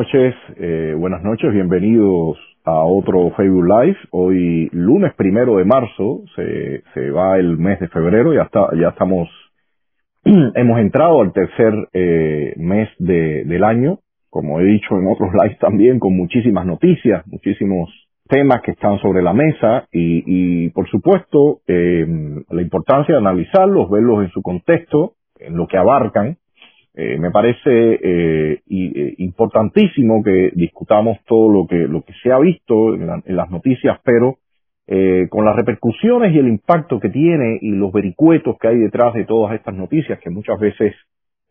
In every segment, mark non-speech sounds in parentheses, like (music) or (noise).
Noches. Eh, buenas noches, bienvenidos a otro Facebook Live. Hoy, lunes primero de marzo, se, se va el mes de febrero, ya está, ya estamos, (clears throat) hemos entrado al tercer eh, mes de, del año, como he dicho en otros (laughs) lives también, con muchísimas noticias, muchísimos temas que están sobre la mesa y, y por supuesto, eh, la importancia de analizarlos, verlos en su contexto, en lo que abarcan eh, me parece eh, eh, importantísimo que discutamos todo lo que lo que se ha visto en, las noticias, pero eh, con las repercusiones y el impacto que tiene y los vericuetos que hay detrás de todas estas noticias que muchas veces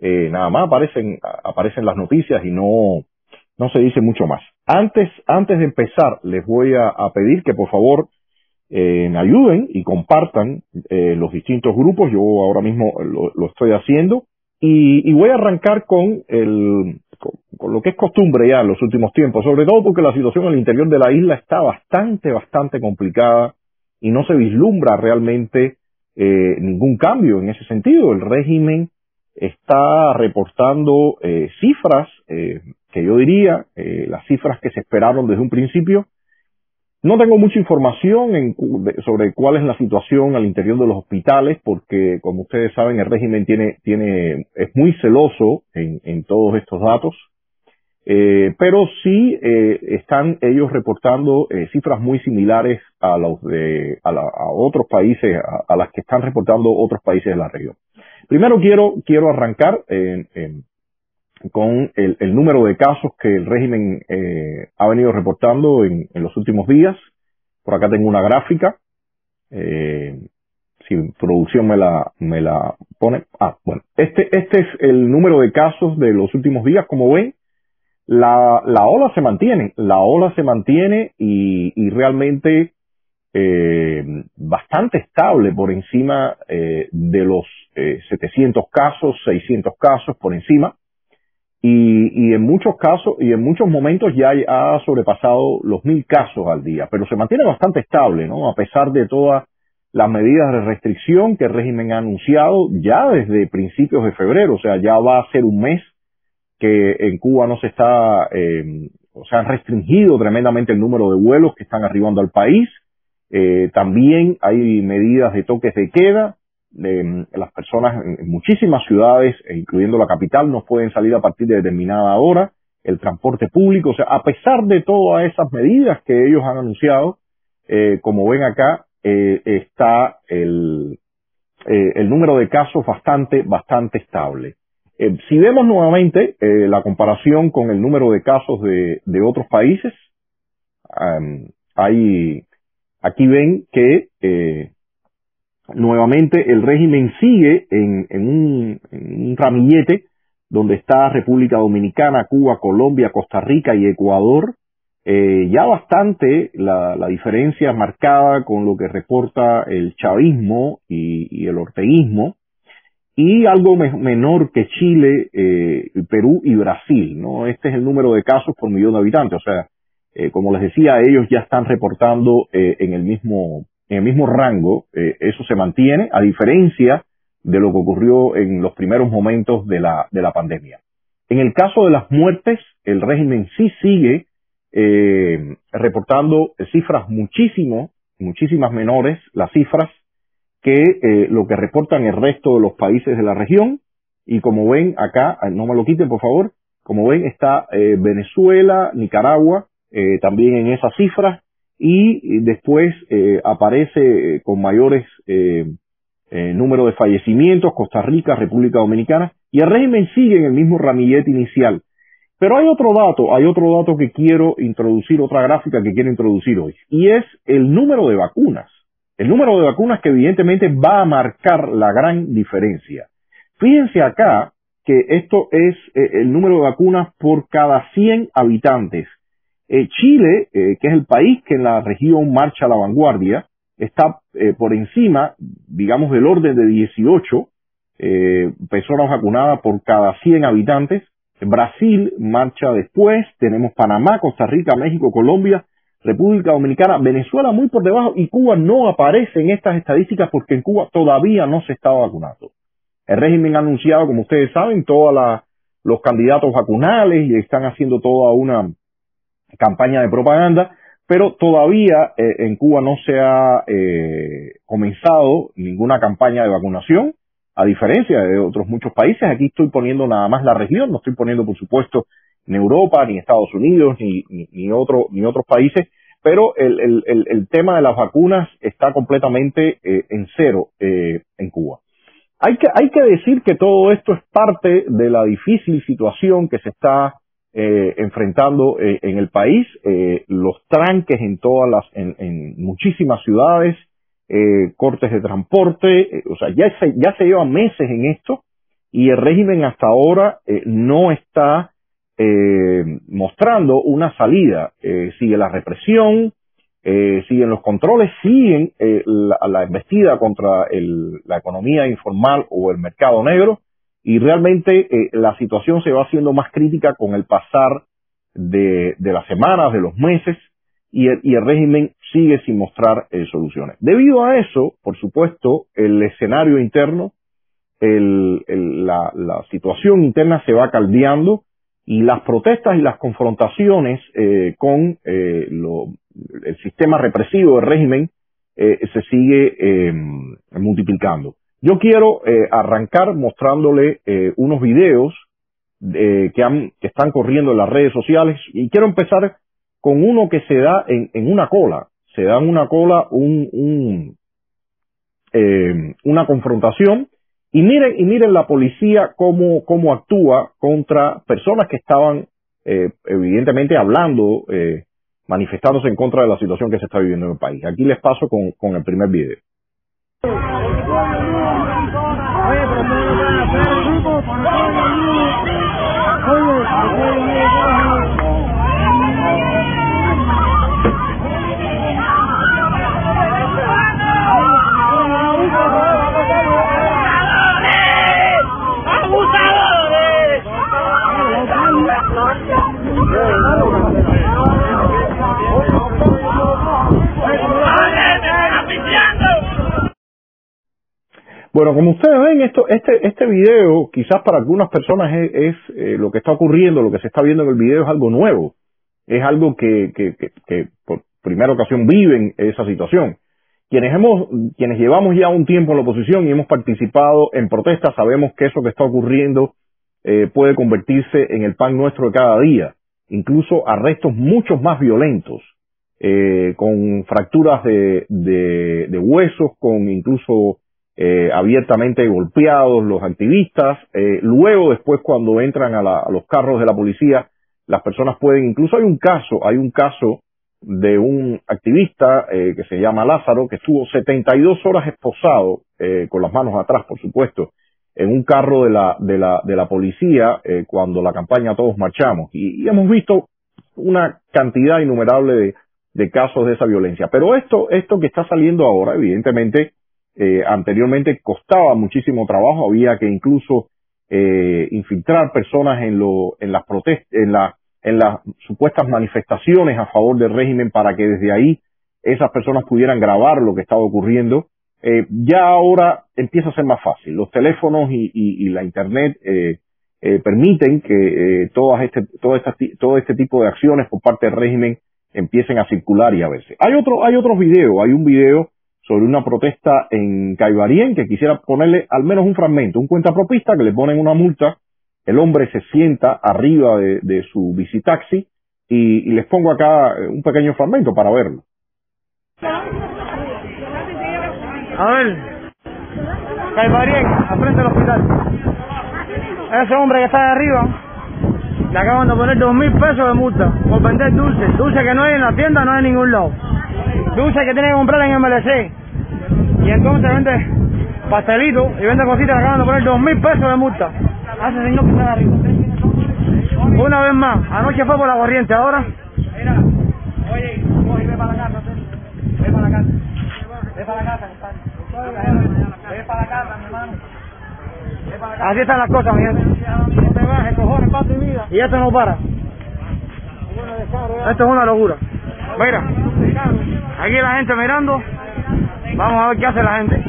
nada más aparecen aparecen las noticias y no no se dice mucho más. Antes antes de empezar les voy a, pedir que por favor me ayuden y compartan los distintos grupos. Yo ahora mismo lo estoy haciendo y, y, voy a arrancar con, el, con, lo que es costumbre ya en los últimos tiempos, sobre todo porque la situación al interior de la isla está bastante, bastante complicada y no se vislumbra realmente eh, ningún cambio en ese sentido. El régimen está reportando eh, cifras eh, que yo diría, eh, las cifras que se esperaron desde un principio, no tengo mucha información en, sobre cuál es la situación al interior de los hospitales, porque como ustedes saben, el régimen tiene, tiene, es muy celoso en, todos estos datos. Eh, pero sí eh, están ellos reportando eh, cifras muy similares a los de a, la, a otros países a, a, las que están reportando otros países de la región. Primero quiero quiero arrancar en, en, con el, número de casos que el régimen eh, ha venido reportando en, los últimos días. Por acá tengo una gráfica. Eh, si producción me la, me la pone. Ah, bueno. Este, este es el número de casos de los últimos días. Como ven, la, la ola se mantiene. La ola se mantiene y, y realmente eh, bastante estable por encima eh, de los 700 casos, 600 casos por encima y, y en muchos casos y en muchos momentos ya ha sobrepasado los mil casos al día, pero se mantiene bastante estable, ¿no? A pesar de todas las medidas de restricción que el régimen ha anunciado ya desde principios de febrero, o sea, ya va a ser un mes que en Cuba no se está, eh, o sea, han restringido tremendamente el número de vuelos que están arribando al país. Eh, también hay medidas de toques de queda, eh, las personas en muchísimas ciudades, e incluyendo la capital, no pueden salir a partir de determinada hora, el transporte público, o sea, a pesar de todas esas medidas que ellos han anunciado, eh, como ven acá, eh, está el, eh, el número de casos bastante, bastante estable. Si vemos nuevamente la comparación con el número de casos de, de otros países, hay, aquí ven que nuevamente el régimen sigue en, un, en, ramillete donde está República Dominicana, Cuba, Colombia, Costa Rica y Ecuador. Eh, ya bastante la, diferencia marcada con lo que reporta el chavismo y, el orteguismo y algo me, menor que Chile, eh, Perú y Brasil. ¿no? Este es el número de casos por millón de habitantes. O sea, eh, como les decía, ellos ya están reportando eh, en el mismo en el mismo rango, eh, eso se mantiene, a diferencia de lo que ocurrió en los primeros momentos de la, de la pandemia. En el caso de las muertes, el régimen sí sigue eh, reportando cifras muchísimo, muchísimas menores, las cifras que eh, lo que reportan el resto de los países de la región. Y como ven acá, no me lo quiten por favor, como ven está eh, Venezuela, Nicaragua, también en esas cifras, y después eh, aparece eh, con mayores eh, eh, número de fallecimientos Costa Rica, República Dominicana y el régimen sigue en el mismo ramillete inicial. Pero hay otro dato, hay otro dato que quiero introducir, otra gráfica que quiero introducir hoy, y es el número de vacunas. El número de vacunas que evidentemente va a marcar la gran diferencia. Fíjense acá que esto es el número de vacunas por cada 100 habitantes. Eh, Chile, eh, que es el país que en la región marcha a la vanguardia, está eh, por encima, digamos, del orden de 18 eh, personas vacunadas por cada 100 habitantes. Brasil marcha después, tenemos Panamá, Costa Rica, México, Colombia, República Dominicana, Venezuela muy por debajo y Cuba no aparece en estas estadísticas porque en Cuba todavía no se está vacunando. El régimen ha anunciado, como ustedes saben, toda la los candidatos vacunales y están haciendo toda una campaña de propaganda, pero todavía eh, en Cuba no se ha eh, comenzado ninguna campaña de vacunación, a diferencia de otros muchos países. Aquí estoy poniendo nada más la región, no estoy poniendo, por supuesto, ni Europa, ni Estados Unidos, ni, ni, ni, otro, ni otros países, pero el, el, el, tema de las vacunas está completamente eh, en cero eh, en Cuba. Hay que, hay que decir que todo esto es parte de la difícil situación que se está eh, enfrentando eh, en el país, eh, los tranques en todas las, en, muchísimas ciudades, eh, cortes de transporte, o sea, ya se, ya se lleva meses en esto y el régimen hasta ahora no está mostrando una salida. Sigue la represión, siguen los controles, siguen la, la, embestida contra el, la economía informal o el mercado negro y realmente eh, la situación se va haciendo más crítica con el pasar de, las semanas, de los meses y el, y el régimen sigue sin mostrar eh, soluciones. Debido a eso, por supuesto, el escenario interno, el, la, la situación interna se va caldeando y las protestas y las confrontaciones eh, con eh, el sistema represivo del régimen eh, se sigue multiplicando. Yo quiero eh, arrancar mostrándole eh, unos videos que, han, que están corriendo en las redes sociales y quiero empezar con uno que se da en, una cola. Se da en una cola un, un una confrontación y miren, y miren la policía cómo, cómo actúa contra personas que estaban eh, evidentemente hablando, eh, manifestándose en contra de la situación que se está viviendo en el país. Aquí les paso con, con el primer video. Oye, pero Bueno, como ustedes ven, esto, este, este video quizás para algunas personas es, es eh, lo que está ocurriendo, lo que se está viendo en el video es algo nuevo, es algo que, que, que, que por primera ocasión viven esa situación. Quienes hemos, quienes llevamos ya un tiempo en la oposición y hemos participado en protestas, sabemos que eso que está ocurriendo eh, puede convertirse en el pan nuestro de cada día, incluso arrestos muchos más violentos, eh, con fracturas de, de huesos, con incluso eh, abiertamente golpeados los activistas. Eh, luego, después, cuando entran a, la, a, los carros de la policía, las personas pueden, incluso hay un caso, hay un caso de un activista eh, que se llama Lázaro, que estuvo 72 horas esposado, eh, con las manos atrás, por supuesto, en un carro de la, de la, de la policía eh, cuando la campaña Todos Marchamos. Y, y, hemos visto una cantidad innumerable de, de casos de esa violencia. Pero esto, esto que está saliendo ahora, evidentemente, eh, anteriormente costaba muchísimo trabajo, había que incluso eh, infiltrar personas en, lo, en las en, en las supuestas manifestaciones a favor del régimen para que desde ahí esas personas pudieran grabar lo que estaba ocurriendo. Eh, ya ahora empieza a ser más fácil. Los teléfonos y, y, y la internet eh, eh, permiten que eh, todas este, todo, esta, todo este tipo de acciones por parte del régimen empiecen a circular y a verse. Hay otro, hay otros videos, hay un video sobre una protesta en Caibarien que quisiera ponerle al menos un fragmento, un cuentapropista que le ponen una multa, el hombre se sienta arriba de, su bicitaxi y, y, les pongo acá un pequeño fragmento para verlo. A ver, Caibarien, al frente del hospital. Ese hombre que está de arriba, le acaban de poner dos mil pesos de multa por vender dulce. Dulce que no hay en la tienda, no hay en ningún lado. Dulce que tiene que comprar en MLC. Y entonces vende pastelito y vende cositas, le acaban de poner dos mil pesos de multa. A ese señor que arriba. Una vez más, anoche fue por la corriente, ahora. Mira, oye, oye, ve para la casa, ve para la casa. Ve para la casa, Ve para la casa, mi hermano. Así están las cosas, mi gente. Y esto no para. Esto es una locura. Mira, aquí la gente mirando. Vamos a ver qué hace la gente.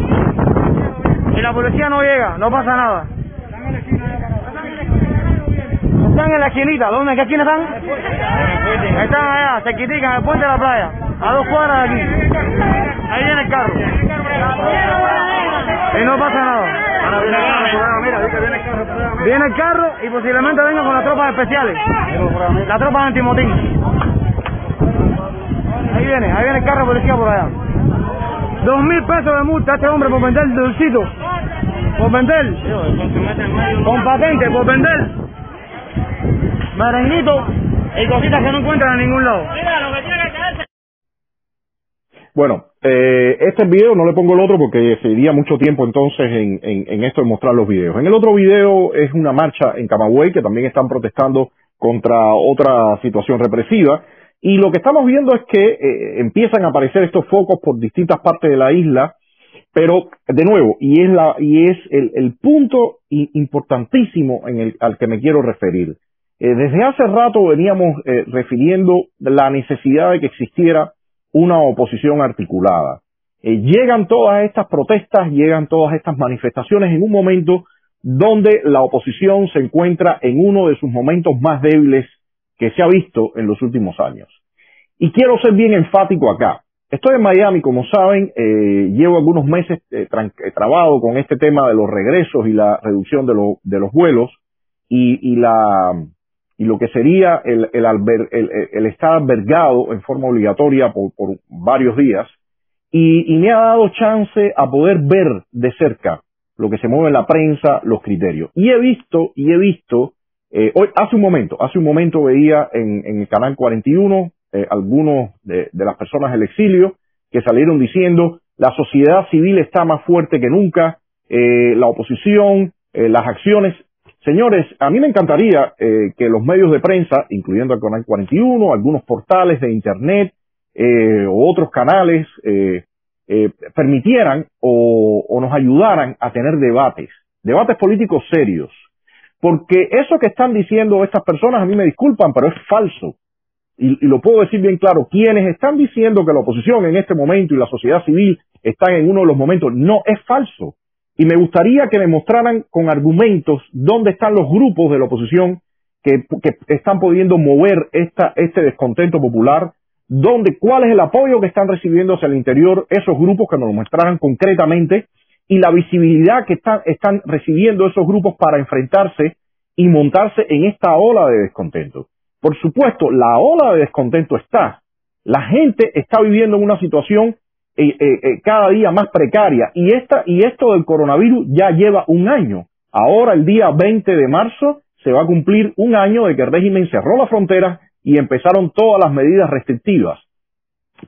Si la policía no llega, no pasa nada. Están en la esquinita. ¿Dónde? ¿En qué esquina están? Están allá, se critican el puente de la playa. A dos cuadras de aquí. Ahí viene el carro. Y no pasa nada. Viene el carro y posiblemente venga con las tropas especiales. La tropa antimotín. Ahí viene, ahí viene el carro policía por allá. Dos mil pesos de multa a este hombre por vender dulcito. Por vender. Con patente, por vender. Merenguito y cositas que no encuentran en ningún lado. Bueno, eh, este video no le pongo el otro porque sería mucho tiempo entonces en, en, en, esto de mostrar los videos. En el otro video es una marcha en Camagüey que también están protestando contra otra situación represiva. Y lo que estamos viendo es que eh, empiezan a aparecer estos focos por distintas partes de la isla, pero de nuevo, y es, la, y es el, punto importantísimo en el, al que me quiero referir. Eh, desde hace rato veníamos eh, refiriendo la necesidad de que existiera una oposición articulada. Llegan todas estas protestas, llegan todas estas manifestaciones en un momento donde la oposición se encuentra en uno de sus momentos más débiles que se ha visto en los últimos años. Y quiero ser bien enfático acá. Estoy en Miami, como saben, eh, llevo algunos meses eh, eh, trabado con este tema de los regresos y la reducción de, lo, de los vuelos y, y, la, y lo que sería el, alber, el, estar albergado en forma obligatoria por, por varios días y, y, me ha dado chance a poder ver de cerca lo que se mueve en la prensa, los criterios. Y he visto, y he visto, eh, hoy, hace un momento, hace un momento veía en, el canal 41 eh, algunos de, las personas del exilio que salieron diciendo la sociedad civil está más fuerte que nunca, eh, la oposición, eh, las acciones Señores, a mí me encantaría eh, que los medios de prensa, incluyendo el Canal 41, algunos portales de Internet o otros canales, permitieran o, nos ayudaran a tener debates, debates políticos serios. Porque eso que están diciendo estas personas, a mí me disculpan, pero es falso. Y, y lo puedo decir bien claro, quienes están diciendo que la oposición en este momento y la sociedad civil están en uno de los momentos, no, es falso. Y me gustaría que me mostraran con argumentos dónde están los grupos de la oposición que, están pudiendo mover este descontento popular, dónde, cuál es el apoyo que están recibiendo hacia el interior esos grupos que nos lo mostraran concretamente y la visibilidad que están, recibiendo esos grupos para enfrentarse y montarse en esta ola de descontento. Por supuesto, la ola de descontento está. La gente está viviendo en una situación eh, eh, cada día más precaria. Y, esta, y esto del coronavirus ya lleva un año. Ahora, el día 20 de marzo, se va a cumplir un año de que el régimen cerró las fronteras y empezaron todas las medidas restrictivas.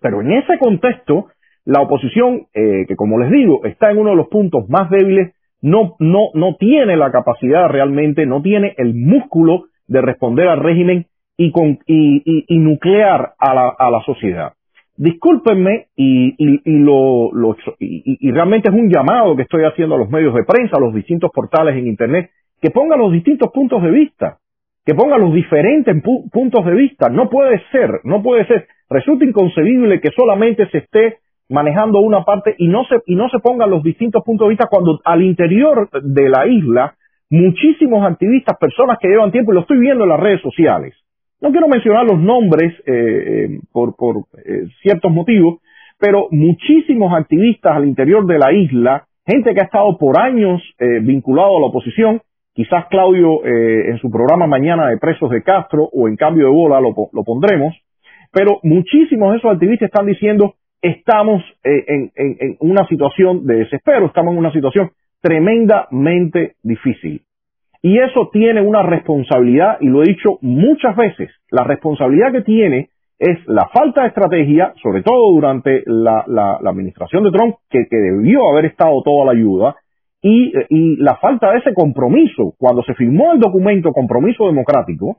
Pero en ese contexto, la oposición, eh, que como les digo, está en uno de los puntos más débiles, no, no, no tiene la capacidad realmente, no tiene el músculo de responder al régimen y, con, y, y, y nuclear a la, a la sociedad discúlpenme y, y, y lo, lo y, y, realmente es un llamado que estoy haciendo a los medios de prensa, a los distintos portales en Internet, que pongan los distintos puntos de vista, que pongan los diferentes pu puntos de vista. No puede ser, no puede ser. Resulta inconcebible que solamente se esté manejando una parte y no se, y no se pongan los distintos puntos de vista cuando al interior de la isla muchísimos activistas, personas que llevan tiempo, y lo estoy viendo en las redes sociales, no quiero mencionar los nombres eh, eh, por, por eh, ciertos motivos, pero muchísimos activistas al interior de la isla, gente que ha estado por años eh, vinculado a la oposición, quizás Claudio eh, en su programa mañana de presos de Castro o en cambio de bola lo, lo pondremos, pero muchísimos de esos activistas están diciendo estamos eh, en, una situación de desespero, estamos en una situación tremendamente difícil. Y eso tiene una responsabilidad, y lo he dicho muchas veces, la responsabilidad que tiene es la falta de estrategia, sobre todo durante la, administración de Trump, que, debió haber estado toda la ayuda, y, la falta de ese compromiso. Cuando se firmó el documento Compromiso Democrático,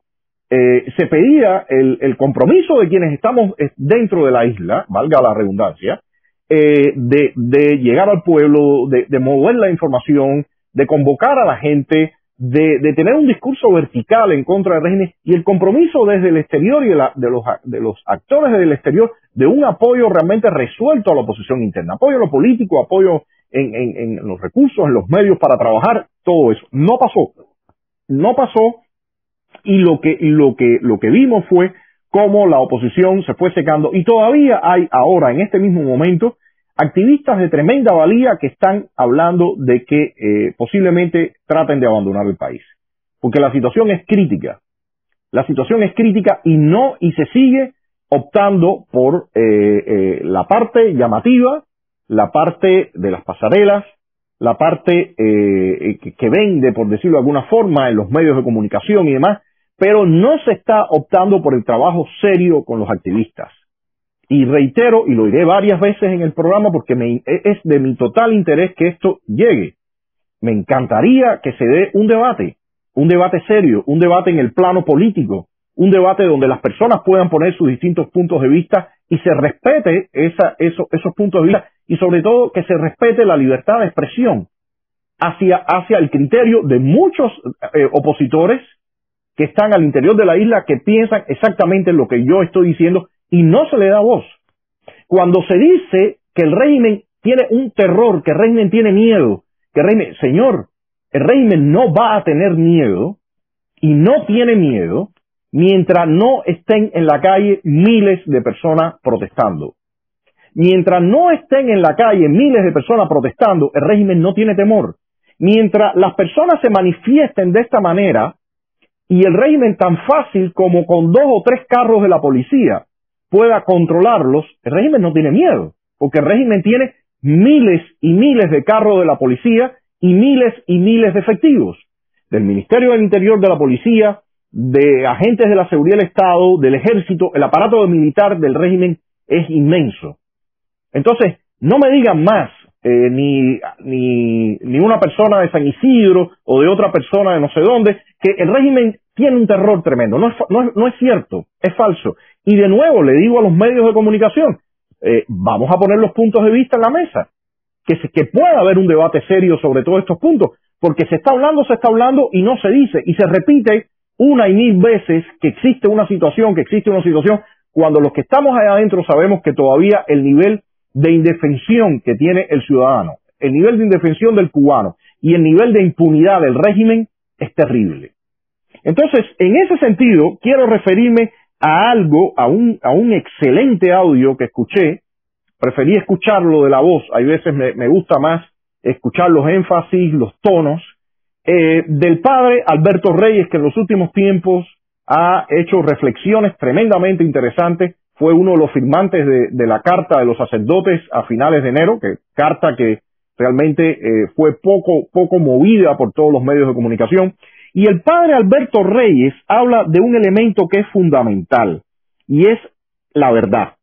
eh, se pedía el, el, compromiso de quienes estamos dentro de la isla, valga la redundancia, eh, de, de, llegar al pueblo, de, de mover la información, de convocar a la gente, de, de, tener un discurso vertical en contra del régimen y el compromiso desde el exterior y de, la, los, de los actores del exterior de un apoyo realmente resuelto a la oposición interna, apoyo a lo político, apoyo en, en, en los recursos, en los medios para trabajar, todo eso. No pasó. No pasó y lo que, lo que, lo que vimos fue cómo la oposición se fue secando y todavía hay ahora, en este mismo momento, activistas de tremenda valía que están hablando de que eh, posiblemente traten de abandonar el país. Porque la situación es crítica. La situación es crítica y no, y se sigue optando por eh, eh, la parte llamativa, la parte de las pasarelas, la parte que, que vende, por decirlo de alguna forma, en los medios de comunicación y demás, pero no se está optando por el trabajo serio con los activistas. Y reitero, y lo diré varias veces en el programa porque me, es de mi total interés que esto llegue. Me encantaría que se dé un debate, un debate serio, un debate en el plano político, un debate donde las personas puedan poner sus distintos puntos de vista y se respete esa, esos puntos de vista y sobre todo que se respete la libertad de expresión hacia, hacia el criterio de muchos eh, opositores que están al interior de la isla que piensan exactamente lo que yo estoy diciendo y no se le da voz. Cuando se dice que el régimen tiene un terror, que el régimen tiene miedo, que el régimen, señor, el régimen no va a tener miedo y no tiene miedo mientras no estén en la calle miles de personas protestando. Mientras no estén en la calle miles de personas protestando, el régimen no tiene temor. Mientras las personas se manifiesten de esta manera, y el régimen tan fácil como con dos o tres carros de la policía pueda controlarlos, el régimen no tiene miedo, porque el régimen tiene miles y miles de carros de la policía y miles y miles de efectivos, del Ministerio del Interior de la Policía, de agentes de la seguridad del Estado, del ejército, el aparato militar del régimen es inmenso. Entonces, no me digan más, eh, ni, ni, ni una persona de San Isidro o de otra persona de no sé dónde, que el régimen tiene un terror tremendo. No es, no, no es cierto, es falso. Y de nuevo le digo a los medios de comunicación, eh, vamos a poner los puntos de vista en la mesa, que, se, que pueda haber un debate serio sobre todos estos puntos, porque se está hablando, se está hablando y no se dice, y se repite una y mil veces que existe una situación, que existe una situación, cuando los que estamos allá adentro sabemos que todavía el nivel de indefensión que tiene el ciudadano, el nivel de indefensión del cubano y el nivel de impunidad del régimen es terrible. Entonces, en ese sentido, quiero referirme a algo, a un, a un excelente audio que escuché, preferí escucharlo de la voz, hay veces me, me gusta más escuchar los énfasis, los tonos, eh, del padre Alberto Reyes, que en los últimos tiempos ha hecho reflexiones tremendamente interesantes fue uno de los firmantes de, la carta de los sacerdotes a finales de enero, que carta que realmente eh, fue poco, poco movida por todos los medios de comunicación. Y el padre Alberto Reyes habla de un elemento que es fundamental, y es la verdad.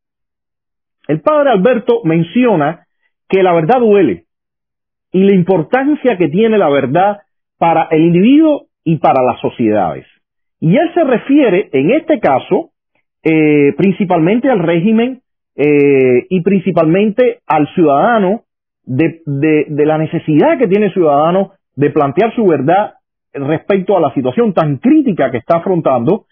El padre Alberto menciona que la verdad duele y la importancia que tiene la verdad para el individuo y para las sociedades. Y él se refiere, en este caso, eh, principalmente al régimen eh, y principalmente al ciudadano de, de, la necesidad que tiene el ciudadano de plantear su verdad respecto a la situación tan crítica que está afrontando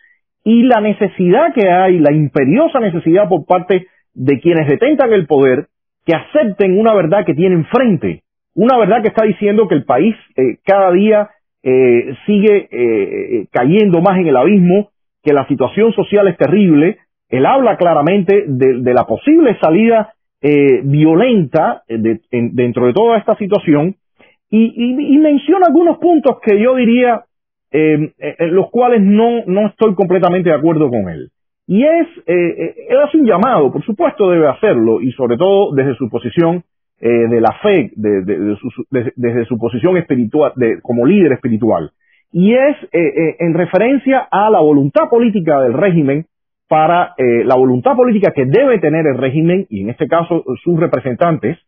y la necesidad que hay, la imperiosa necesidad por parte de quienes detentan el poder que acepten una verdad que tienen frente, una verdad que está diciendo que el país eh, cada día eh, sigue eh, cayendo más en el abismo, que la situación social es terrible, él habla claramente de, la posible salida eh, violenta eh, dentro de toda esta situación y, menciona algunos puntos que yo diría em, eh, en los cuales no, no estoy completamente de acuerdo con él. Y es, él hace un llamado, por supuesto debe hacerlo, y sobre todo desde su posición de la fe, desde su posición espiritual, como líder espiritual y es eh, eh, en referencia a la voluntad política del régimen para eh, la voluntad política que debe tener el régimen y en este caso sus representantes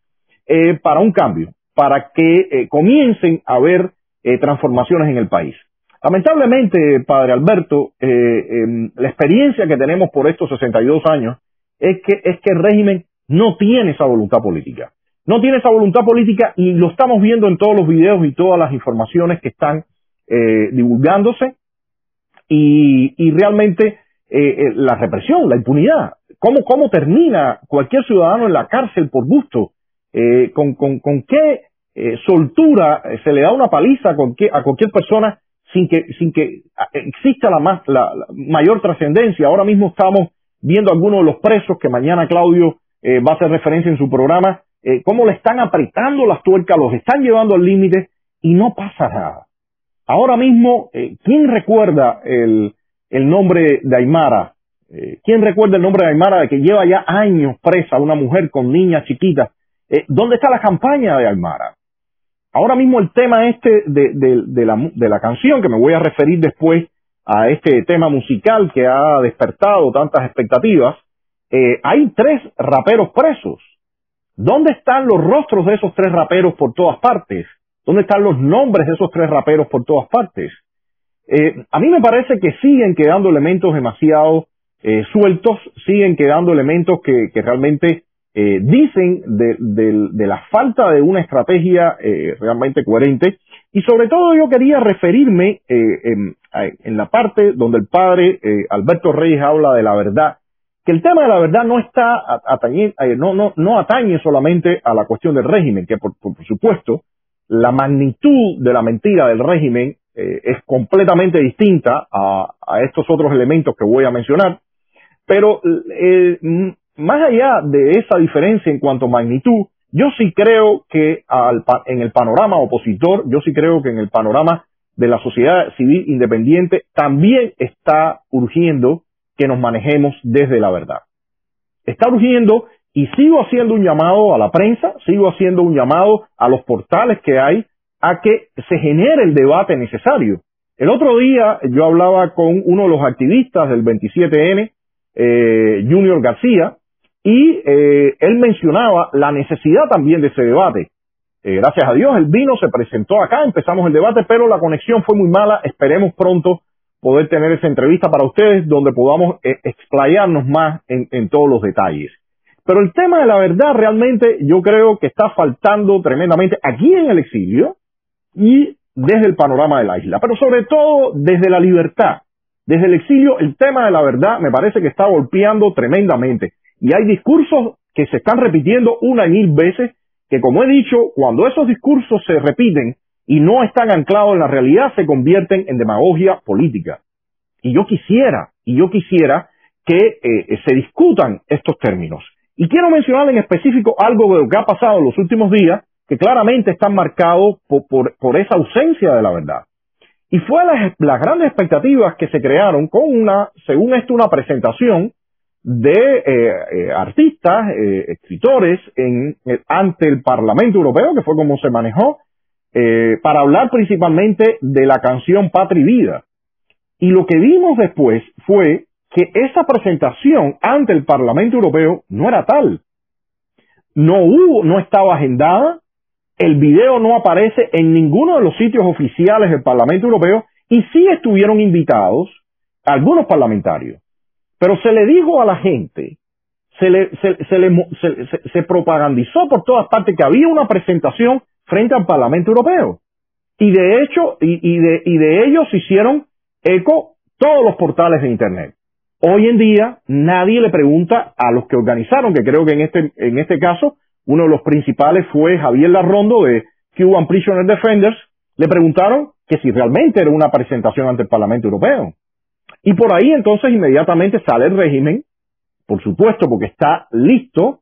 para un cambio, para que comiencen a haber transformaciones en el país. Lamentablemente, padre Alberto, em, la experiencia que tenemos por estos 62 años es que, es que el régimen no tiene esa voluntad política. No tiene esa voluntad política y lo estamos viendo en todos los videos y todas las informaciones que están eh, divulgándose y, y realmente eh, eh, la represión, la impunidad. ¿Cómo, ¿Cómo termina cualquier ciudadano en la cárcel por gusto? con, con, con qué soltura se le da una paliza con a cualquier persona sin que, sin que exista la, más, la, mayor trascendencia. Ahora mismo estamos viendo algunos de los presos que mañana Claudio eh, va a hacer referencia en su programa, eh, cómo le están apretando las tuercas, los están llevando al límite y no pasa nada. Ahora mismo, eh, ¿quién recuerda el, nombre de Aymara? Eh, ¿Quién recuerda el nombre de Aymara de que lleva ya años presa una mujer con niñas chiquitas? Eh, ¿Dónde está la campaña de Aymara? Ahora mismo el tema este de, la, de la canción, que me voy a referir después a este tema musical que ha despertado tantas expectativas, eh, hay tres raperos presos. ¿Dónde están los rostros de esos tres raperos por todas partes? ¿Dónde están los nombres de esos tres raperos por todas partes? Eh, a mí me parece que siguen quedando elementos demasiado eh, sueltos, siguen quedando elementos que, realmente eh, dicen de, de, de, la falta de una estrategia eh, realmente coherente y sobre todo yo quería referirme eh, en, en, la parte donde el padre eh, Alberto Reyes habla de la verdad, que el tema de la verdad no está atañe, no, no, no atañe solamente a la cuestión del régimen, que por, por supuesto la magnitud de la mentira del régimen es completamente distinta a, a, estos otros elementos que voy a mencionar, pero eh, más allá de esa diferencia en cuanto a magnitud, yo sí creo que al, en el panorama opositor, yo sí creo que en el panorama de la sociedad civil independiente también está urgiendo que nos manejemos desde la verdad. Está urgiendo y sigo haciendo un llamado a la prensa, sigo haciendo un llamado a los portales que hay a que se genere el debate necesario. El otro día yo hablaba con uno de los activistas del 27N, eh, Junior García, y eh, él mencionaba la necesidad también de ese debate. Eh, gracias a Dios, el vino se presentó acá, empezamos el debate, pero la conexión fue muy mala. Esperemos pronto poder tener esa entrevista para ustedes donde podamos eh, explayarnos más en, en todos los detalles. Pero el tema de la verdad realmente yo creo que está faltando tremendamente aquí en el exilio y desde el panorama de la isla, pero sobre todo desde la libertad. Desde el exilio el tema de la verdad me parece que está golpeando tremendamente. Y hay discursos que se están repitiendo una y mil veces, que como he dicho, cuando esos discursos se repiten y no están anclados en la realidad, se convierten en demagogia política. Y yo quisiera, y yo quisiera que eh, se discutan estos términos. Y quiero mencionar en específico algo de lo que ha pasado en los últimos días, que claramente están marcados por, esa ausencia de la verdad. Y fue las, grandes expectativas que se crearon con una, según esto, una presentación de eh, eh, artistas, eh, escritores en, ante el Parlamento Europeo, que fue como se manejó, para hablar principalmente de la canción Patria y Vida. Y lo que vimos después fue que esa presentación ante el Parlamento Europeo no era tal. No hubo, no estaba agendada, el video no aparece en ninguno de los sitios oficiales del Parlamento Europeo y sí estuvieron invitados algunos parlamentarios. Pero se le dijo a la gente, se le, se, se le se, se, propagandizó por todas partes que había una presentación frente al Parlamento Europeo. Y de hecho, y, y, de, y de ellos hicieron eco todos los portales de Internet. Hoy en día nadie le pregunta a los que organizaron, que creo que en este, en este caso uno de los principales fue Javier Larrondo de Cuban Prisoner Defenders, le preguntaron que si realmente era una presentación ante el Parlamento Europeo. Y por ahí entonces inmediatamente sale el régimen, por supuesto, porque está listo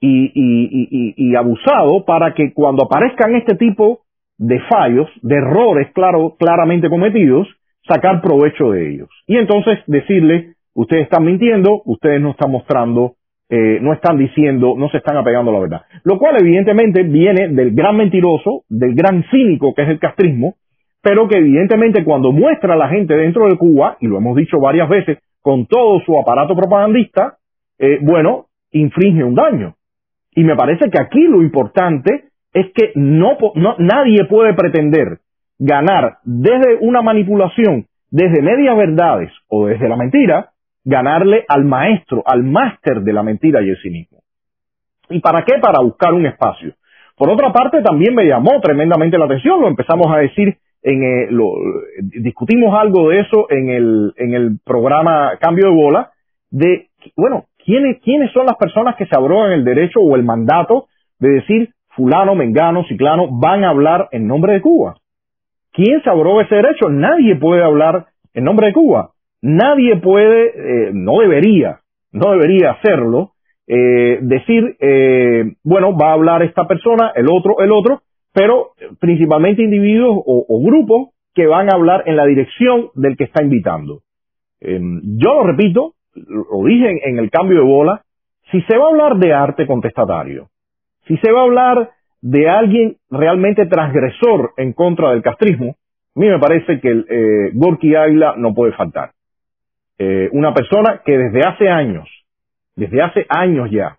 y, y, y, y, abusado para que cuando aparezcan este tipo de fallos, de errores claro, claramente cometidos, sacar provecho de ellos. Y entonces decirle, ustedes están mintiendo, ustedes no están mostrando, eh, no están diciendo, no se están apegando a la verdad. Lo cual evidentemente viene del gran mentiroso, del gran cínico que es el castrismo, pero que evidentemente cuando muestra a la gente dentro de Cuba, y lo hemos dicho varias veces, con todo su aparato propagandista, eh, bueno, infringe un daño. Y me parece que aquí lo importante es que no, no, nadie puede pretender ganar desde una manipulación, desde medias verdades o desde la mentira, ganarle al maestro, al máster de la mentira y el cinismo. ¿Y para qué? Para buscar un espacio. Por otra parte, también me llamó tremendamente la atención, lo empezamos a decir en eh, lo, discutimos algo de eso en el, en el programa Cambio de Bola, de, bueno, ¿quiénes, quiénes son las personas que se abrogan el derecho o el mandato de decir fulano, mengano, ciclano van a hablar en nombre de Cuba. ¿Quién se abroga ese derecho? Nadie puede hablar en nombre de Cuba. Nadie puede, eh, no debería, no debería hacerlo, eh, decir, eh, bueno, va a hablar esta persona, el otro, el otro, pero principalmente individuos o, grupos que van a hablar en la dirección del que está invitando. Em, yo lo repito, lo dije en, el cambio de bola, si se va a hablar de arte contestatario, si se va a hablar de alguien realmente transgresor en contra del castrismo, a mí me parece que el, eh, Gorky Águila no puede faltar. Eh, una persona que desde hace años, desde hace años ya,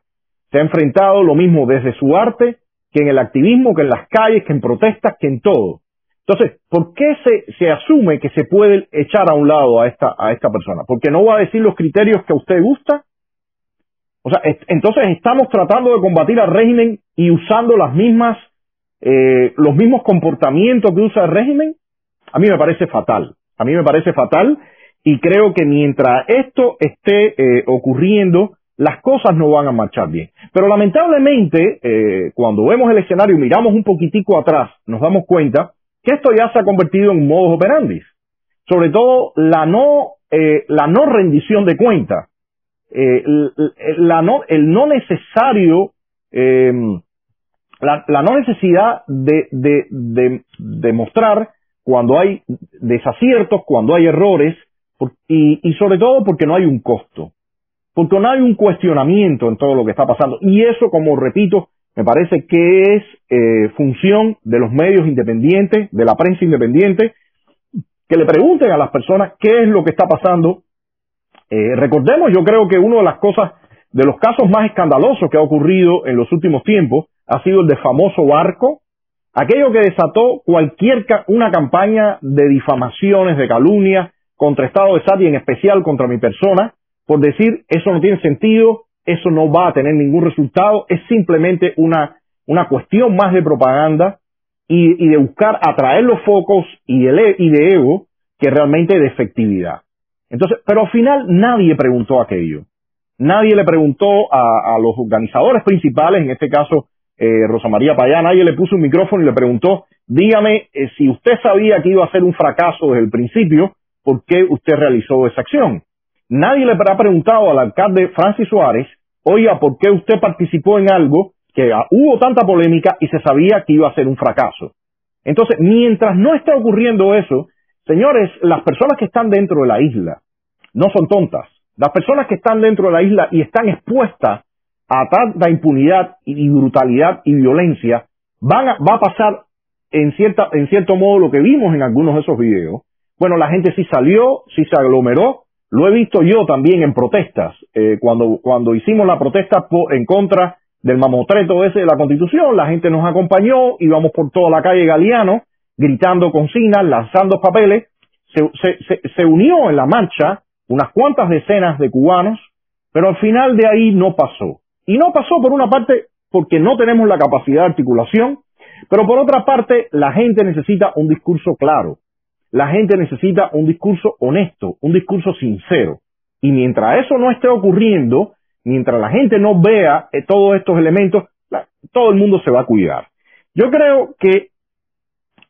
se ha enfrentado lo mismo desde su arte que en el activismo, que en las calles, que en protestas, que en todo. Entonces, ¿por qué se, asume que se puede echar a un lado a esta, a esta persona? ¿Porque no va a decir los criterios que a usted gusta? O sea, entonces estamos tratando de combatir al régimen y usando las mismas, eh, los mismos comportamientos que usa el régimen. A mí me parece fatal. A mí me parece fatal y creo que mientras esto esté eh, ocurriendo, las cosas no van a marchar bien. Pero lamentablemente, eh, cuando vemos el escenario y miramos un poquitico atrás, nos damos cuenta que esto ya se ha convertido en modus operandi. Sobre todo la no, eh, la no rendición de cuentas, eh, la no, el no necesario, em, la, no necesidad de, de, de, de, cuando hay desaciertos, cuando hay errores, y, y sobre todo porque no hay un costo porque no hay un cuestionamiento en todo lo que está pasando. Y eso, como repito, me parece que es eh, función de los medios independientes, de la prensa independiente, que le pregunten a las personas qué es lo que está pasando. Eh, recordemos, yo creo que una de las cosas, de los casos más escandalosos que ha ocurrido en los últimos tiempos, ha sido el de famoso barco, aquello que desató cualquier, una campaña de difamaciones, de calumnias contra Estado de Sati, en especial contra mi persona, por decir eso no tiene sentido, eso no va a tener ningún resultado, es simplemente una, una cuestión más de propaganda y, y de buscar atraer los focos y de, y de ego que realmente de efectividad. Entonces, pero al final nadie preguntó aquello. Nadie le preguntó a, los organizadores principales, en este caso eh, Rosa María Payá, nadie le puso un micrófono y le preguntó, dígame eh, si usted sabía que iba a ser un fracaso desde el principio, ¿por qué usted realizó esa acción? Nadie le habrá preguntado al alcalde Francis Suárez, oiga, ¿por qué usted participó en algo que hubo tanta polémica y se sabía que iba a ser un fracaso? Entonces, mientras no esté ocurriendo eso, señores, las personas que están dentro de la isla no son tontas. Las personas que están dentro de la isla y están expuestas a tanta impunidad y brutalidad y violencia, van a, va a pasar en cierta, en cierto modo lo que vimos en algunos de esos videos. Bueno, la gente sí salió, sí se aglomeró, lo he visto yo también en protestas, eh, cuando, cuando hicimos la protesta en contra del mamotreto ese de la Constitución, la gente nos acompañó, íbamos por toda la calle Galeano, gritando consignas, lanzando papeles, se, se, se, unió en la marcha unas cuantas decenas de cubanos, pero al final de ahí no pasó. Y no pasó por una parte porque no tenemos la capacidad de articulación, pero por otra parte la gente necesita un discurso claro. La gente necesita un discurso honesto, un discurso sincero. Y mientras eso no esté ocurriendo, mientras la gente no vea eh, todos estos elementos, todo el mundo se va a cuidar. Yo creo que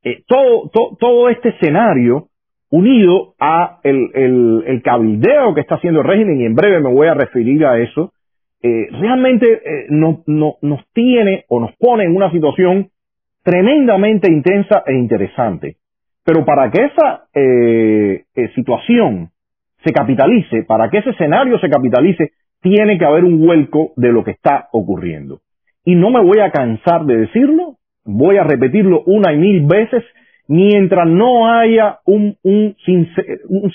eh, todo, este escenario, unido a el, el, cabildeo que está haciendo el régimen, y en breve me voy a referir a eso, eh, realmente no, nos tiene o nos pone en una situación tremendamente intensa e interesante. Pero para que esa eh, eh, situación se capitalice, para que ese escenario se capitalice, tiene que haber un vuelco de lo que está ocurriendo. Y no me voy a cansar de decirlo, voy a repetirlo una y mil veces, mientras no haya un, un,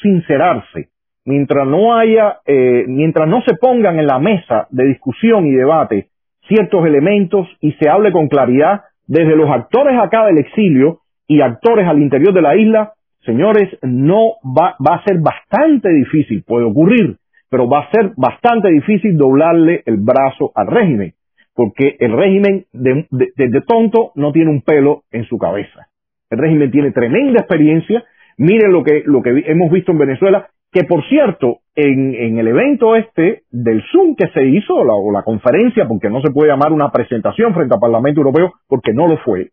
sincerarse, mientras no haya, eh, mientras no se pongan en la mesa de discusión y debate ciertos elementos y se hable con claridad desde los actores acá del exilio y actores al interior de la isla, señores, no va, va a ser bastante difícil, puede ocurrir, pero va a ser bastante difícil doblarle el brazo al régimen, porque el régimen de, de, tonto no tiene un pelo en su cabeza. El régimen tiene tremenda experiencia. Miren lo que, lo que hemos visto en Venezuela, que por cierto, en, en el evento este del Zoom que se hizo, la, o la conferencia, porque no se puede llamar una presentación frente al Parlamento Europeo, porque no lo fue,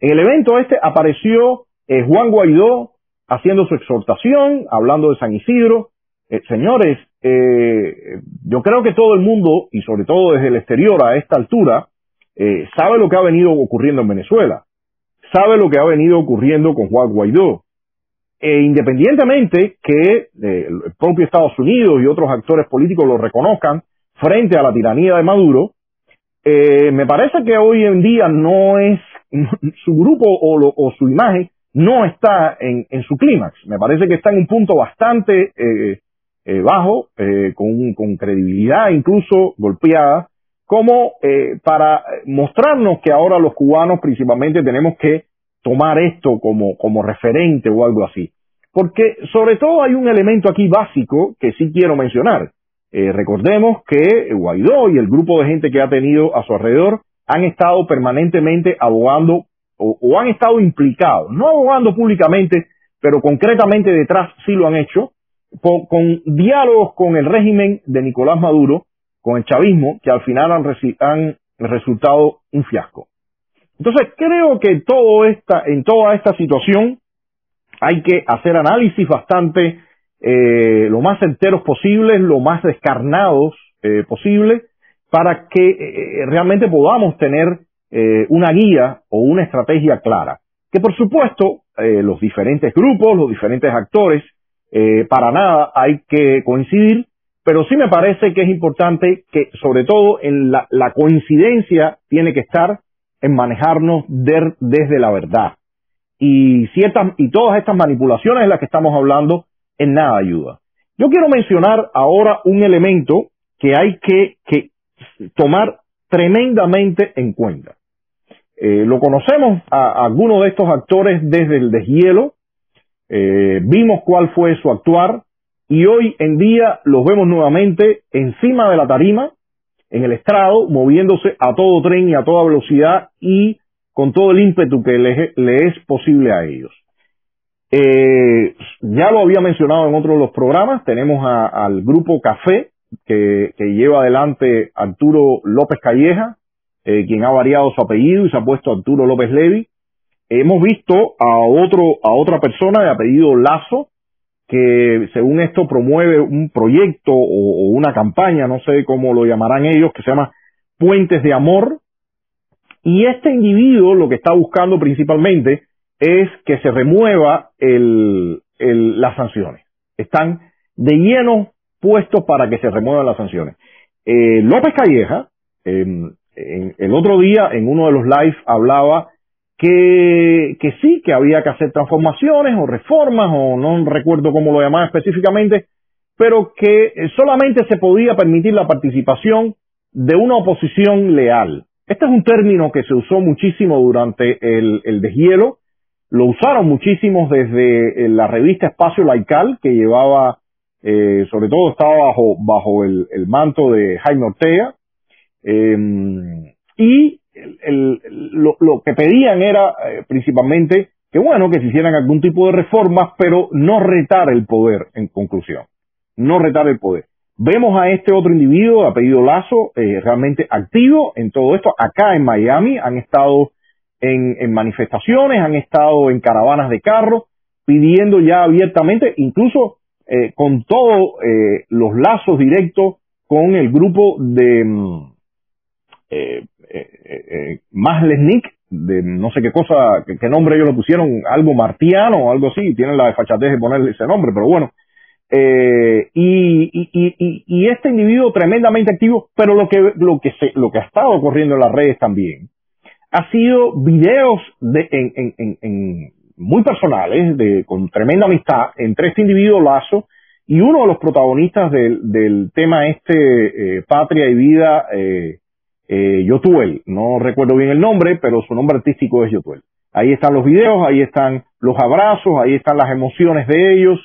en el evento este apareció eh, Juan Guaidó haciendo su exhortación, hablando de San Isidro. Eh, señores, eh, yo creo que todo el mundo, y sobre todo desde el exterior a esta altura, sabe lo que ha venido ocurriendo en Venezuela, sabe lo que ha venido ocurriendo con Juan Guaidó. E independientemente que el propio Estados Unidos y otros actores políticos lo reconozcan frente a la tiranía de Maduro, me parece que hoy en día no es su grupo o, lo, o su imagen no está en, en su clímax. Me parece que está en un punto bastante eh, eh, bajo, eh, con, con, credibilidad incluso golpeada, como eh, para mostrarnos que ahora los cubanos principalmente tenemos que tomar esto como, como referente o algo así. Porque sobre todo hay un elemento aquí básico que sí quiero mencionar. Eh, recordemos que Guaidó y el grupo de gente que ha tenido a su alrededor han estado permanentemente abogando o, han estado implicados, no abogando públicamente, pero concretamente detrás sí lo han hecho, con, diálogos con el régimen de Nicolás Maduro, con el chavismo, que al final han, han resultado un fiasco. Entonces creo que todo esta, en toda esta situación hay que hacer análisis bastante eh, lo más enteros posibles, lo más descarnados eh, posible, para que eh, realmente podamos tener eh, una guía o una estrategia clara. Que por supuesto eh, los diferentes grupos, los diferentes actores, eh, para nada hay que coincidir, pero sí me parece que es importante que sobre todo en la, coincidencia tiene que estar en manejarnos de, desde la verdad. Y ciertas, y todas estas manipulaciones de las que estamos hablando en nada ayuda. Yo quiero mencionar ahora un elemento que hay que tomar tremendamente en cuenta. Eh, lo conocemos a, algunos de estos actores desde el deshielo, eh, vimos cuál fue su actuar y hoy en día los vemos nuevamente encima de la tarima, en el estrado, moviéndose a todo tren y a toda velocidad y con todo el ímpetu que le, es posible a ellos. Eh, ya lo había mencionado en otro de los programas, tenemos al grupo Café que, lleva adelante Arturo López Calleja, eh, quien ha variado su apellido y se ha puesto Arturo López Levi. Hemos visto a otro, a otra persona de apellido Lazo, que según esto promueve un proyecto o, una campaña, no sé cómo lo llamarán ellos, que se llama Puentes de Amor. Y este individuo lo que está buscando principalmente es que se remueva el, las sanciones. Están de lleno puestos para que se remuevan las sanciones. Eh, López Calleja, eh, en, el otro día en uno de los live hablaba que, sí, que había que hacer transformaciones o reformas, o no recuerdo cómo lo llamaba específicamente, pero que solamente se podía permitir la participación de una oposición leal. Este es un término que se usó muchísimo durante el, el deshielo, lo usaron muchísimos desde la revista Espacio Laical, que llevaba, eh, sobre todo estaba bajo, bajo el, manto de Jaime Ortega, eh, y el, lo, lo, que pedían era eh, principalmente que bueno, que se hicieran algún tipo de reformas, pero no retar el poder, en conclusión. No retar el poder. Vemos a este otro individuo, apellido Lazo, eh, realmente activo en todo esto. Acá en Miami han estado en, en, manifestaciones, han estado en caravanas de carros, pidiendo ya abiertamente, incluso eh, con todos eh, los lazos directos con el grupo de eh, más Lesnick, de no sé qué cosa, qué, nombre ellos lo pusieron, algo martiano o algo así, tienen la desfachatez de ponerle ese nombre, pero bueno. Eh, y, y, y, este individuo tremendamente activo, pero lo que, lo que se, lo que ha estado ocurriendo en las redes también, ha sido videos de, en, en, en muy personales, de, con tremenda amistad entre este individuo Lazo y uno de los protagonistas del, del tema este, eh, Patria y Vida, eh, eh, Yotuel. No recuerdo bien el nombre, pero su nombre artístico es Yotuel. Ahí están los videos, ahí están los abrazos, ahí están las emociones de ellos.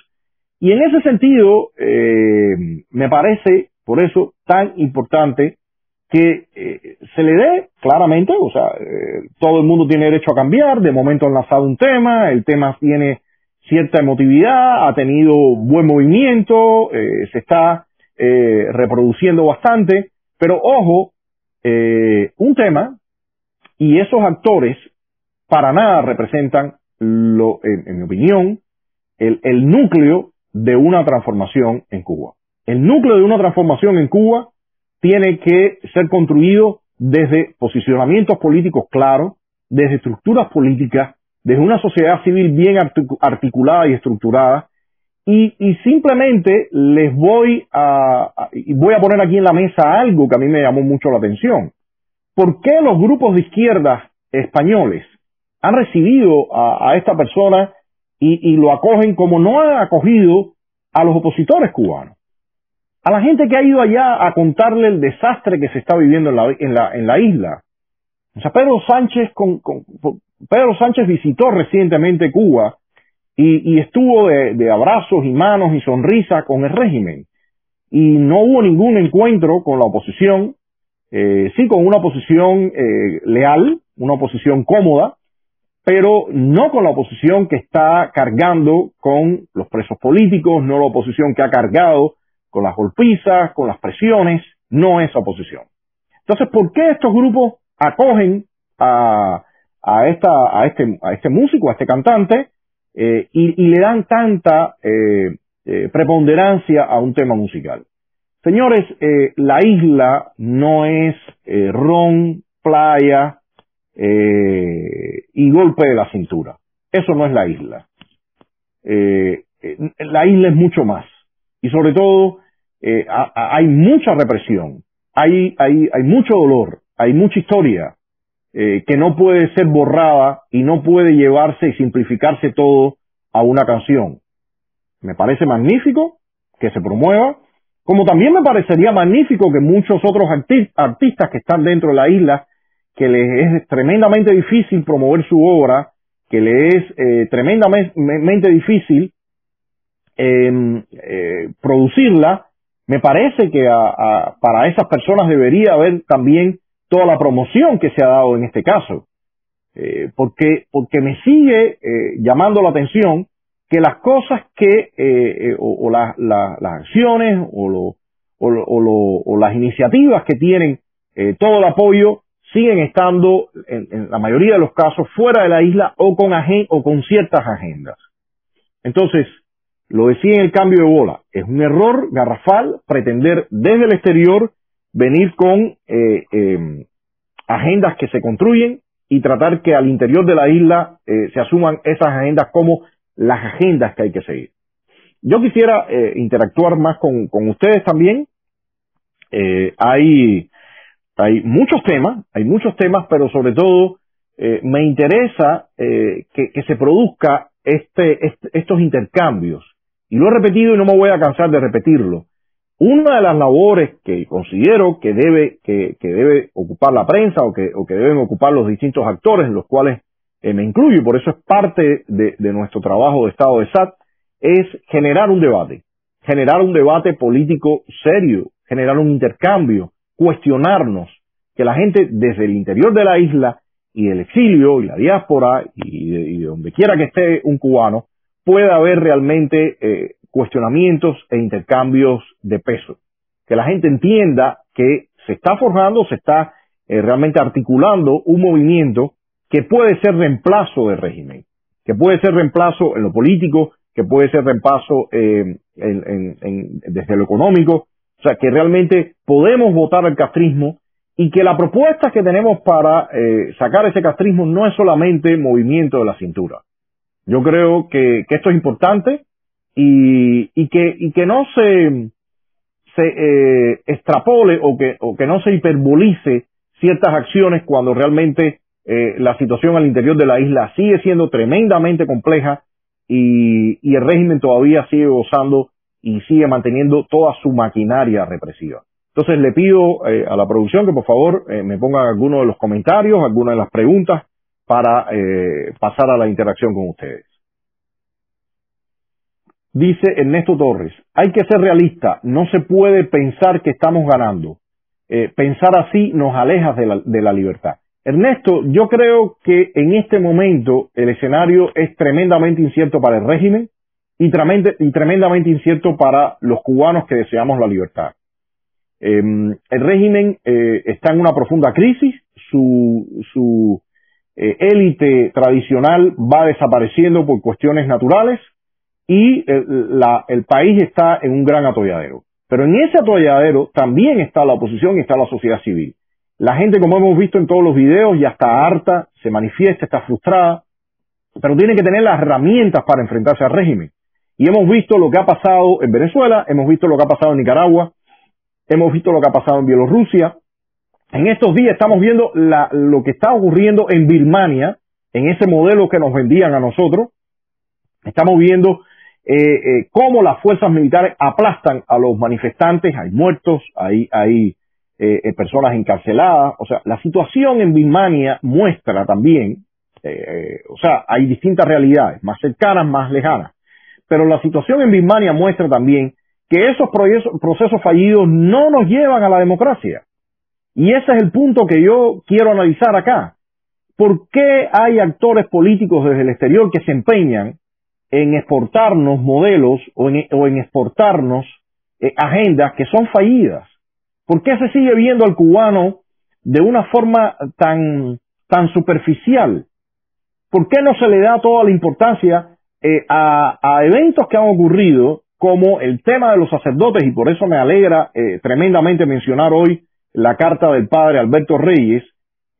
Y en ese sentido, eh, me parece, por eso, tan importante que eh, se le dé claramente, o sea, eh, todo el mundo tiene derecho a cambiar, de momento han lanzado un tema, el tema tiene cierta emotividad, ha tenido buen movimiento, eh, se está reproduciendo bastante, pero ojo, un tema y esos actores para nada representan lo, en, mi opinión, el, el núcleo de una transformación en Cuba. El núcleo de una transformación en Cuba tiene que ser construido desde posicionamientos políticos claros, desde estructuras políticas, desde una sociedad civil bien articulada y estructurada, y, simplemente les voy a, voy a poner aquí en la mesa algo que a mí me llamó mucho la atención. ¿Por qué los grupos de izquierda españoles han recibido a, a esta persona y, y, lo acogen como no han acogido a los opositores cubanos? A la gente que ha ido allá a contarle el desastre que se está viviendo en la, en la, en la isla. Pedro Sánchez, con, Pedro Sánchez visitó recientemente Cuba y, estuvo de, abrazos y manos y sonrisa con el régimen. Y no hubo ningún encuentro con la oposición, eh, sí con una oposición eh, leal, una oposición cómoda, pero no con la oposición que está cargando con los presos políticos, no la oposición que ha cargado con las golpizas, con las presiones, no esa oposición. Entonces, ¿por qué estos grupos acogen a, a, este, este músico, a este cantante, eh, y, y, le dan tanta eh, eh, preponderancia a un tema musical. Señores, eh, la isla no es eh, ron, playa y golpe de la cintura. Eso no es la isla. la isla es mucho más. Y sobre todo, a, hay mucha represión, hay, hay, hay mucho dolor, hay mucha historia, eh, que no puede ser borrada y no puede llevarse y simplificarse todo a una canción. Me parece magnífico que se promueva, como también me parecería magnífico que muchos otros artistas que están dentro de la isla, que les es tremendamente difícil promover su obra, que les es eh, tremendamente difícil em, eh, producirla, me parece que para esas personas debería haber también toda la promoción que se ha dado en este caso. Eh, porque, porque me sigue eh, llamando la atención que las cosas que, eh, o, las acciones o, o, las iniciativas que tienen todo el apoyo siguen estando, en, la mayoría de los casos, fuera de la isla o con, o con ciertas agendas. Entonces, lo decía en el cambio de bola, es un error garrafal pretender desde el exterior venir con eh, eh, agendas que se construyen y tratar que al interior de la isla eh, se asuman esas agendas como las agendas que hay que seguir. Yo quisiera eh, interactuar más con, con ustedes también. Eh, hay, hay muchos temas, hay muchos temas, pero sobre todo eh, me interesa que, que, se produzca este, este, estos intercambios. Y lo he repetido y no me voy a cansar de repetirlo. Una de las labores que considero que debe, que, que debe ocupar la prensa o que, o que deben ocupar los distintos actores, en los cuales eh, me incluyo, y por eso es parte de, nuestro trabajo de Estado de SAT, es generar un debate, generar un debate político serio, generar un intercambio, cuestionarnos, que la gente desde el interior de la isla y el exilio y la diáspora y y de donde quiera que esté un cubano pueda ver realmente eh, cuestionamientos e intercambios de peso. Que la gente entienda que se está forjando, se está eh, realmente articulando un movimiento que puede ser reemplazo del régimen, que puede ser reemplazo en lo político, que puede ser reemplazo eh, en, en, desde lo económico, o sea, que realmente podemos votar al castrismo y que la propuesta que tenemos para eh, sacar ese castrismo no es solamente movimiento de la cintura. Yo creo que, que esto es importante, y, y que y que no se eh, extrapole o que o que no se hiperbolice ciertas acciones cuando realmente eh, la situación al interior de la isla sigue siendo tremendamente compleja y, y el régimen todavía sigue gozando y sigue manteniendo toda su maquinaria represiva. Entonces le pido eh, a la producción que por favor eh, me pongan algunos de los comentarios, algunas de las preguntas para eh, pasar a la interacción con ustedes. Dice Ernesto Torres, hay que ser realista, no se puede pensar que estamos ganando. Eh, pensar así nos aleja de la, libertad. Ernesto, yo creo que en este momento el escenario es tremendamente incierto para el régimen y, y tremendamente incierto para los cubanos que deseamos la libertad. Eh, el régimen eh, está en una profunda crisis, su, su, eh, élite tradicional va desapareciendo por cuestiones naturales y el, la, el país está en un gran atolladero. Pero en ese atolladero también está la oposición y está la sociedad civil. La gente, como hemos visto en todos los videos, ya está harta, se manifiesta, está frustrada, pero tiene que tener las herramientas para enfrentarse al régimen. Y hemos visto lo que ha pasado en Venezuela, hemos visto lo que ha pasado en Nicaragua, hemos visto lo que ha pasado en Bielorrusia. En estos días estamos viendo la, lo que está ocurriendo en Birmania, en ese modelo que nos vendían a nosotros. Estamos viendo eh, eh, cómo las fuerzas militares aplastan a los manifestantes, hay muertos, hay, hay eh, eh personas encarceladas. O sea, la situación en Birmania muestra también, o sea, hay distintas realidades, más cercanas, más lejanas. Pero la situación en Birmania muestra también que esos procesos fallidos no nos llevan a la democracia. Y ese es el punto que yo quiero analizar acá. ¿Por qué hay actores políticos desde el exterior que se empeñan en exportarnos modelos o en, o en exportarnos eh, agendas que son fallidas? ¿Por qué se sigue viendo al cubano de una forma tan, tan superficial? ¿Por qué no se le da toda la importancia eh, a, a, eventos que han ocurrido como el tema de los sacerdotes y por eso me alegra eh, tremendamente mencionar hoy la carta del padre Alberto Reyes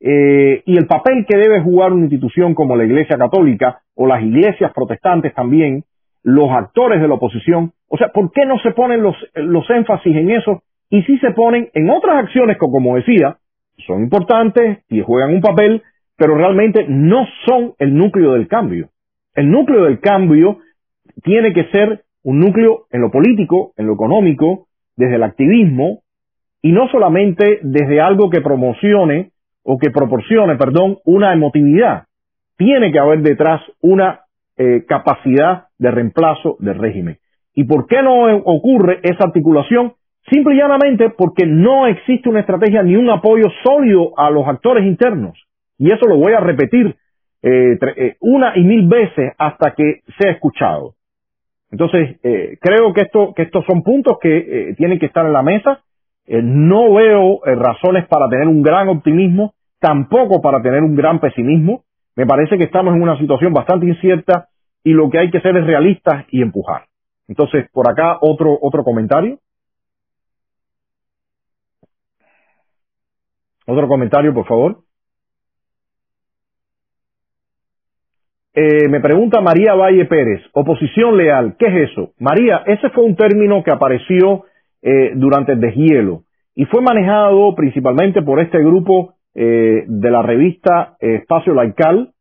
eh, y el papel que debe jugar una institución como la Iglesia Católica o las iglesias protestantes también, los actores de la oposición. O sea, ¿por qué no se ponen los, los énfasis en eso y si se ponen en otras acciones que, como decía, son importantes y juegan un papel, pero realmente no son el núcleo del cambio? El núcleo del cambio tiene que ser un núcleo en lo político, en lo económico, desde el activismo, y no solamente desde algo que promocione o que proporcione, perdón, una emotividad. Tiene que haber detrás una eh, capacidad de reemplazo del régimen. ¿Y por qué no ocurre esa articulación? Simple y llanamente porque no existe una estrategia ni un apoyo sólido a los actores internos. Y eso lo voy a repetir eh, eh, una y mil veces hasta que sea escuchado. Entonces, eh, creo que, esto, que estos son puntos que tienen que estar en la mesa. Eh, no veo eh, razones para tener un gran optimismo, tampoco para tener un gran pesimismo. Me parece que estamos en una situación bastante incierta y lo que hay que ser es realistas y empujar. Entonces, por acá otro, otro comentario. Otro comentario, por favor. Eh, me pregunta María Valle Pérez, oposición leal, ¿qué es eso? María, ese fue un término que apareció eh, durante el deshielo. Y fue manejado principalmente por este grupo eh, de la revista Espacio Laical.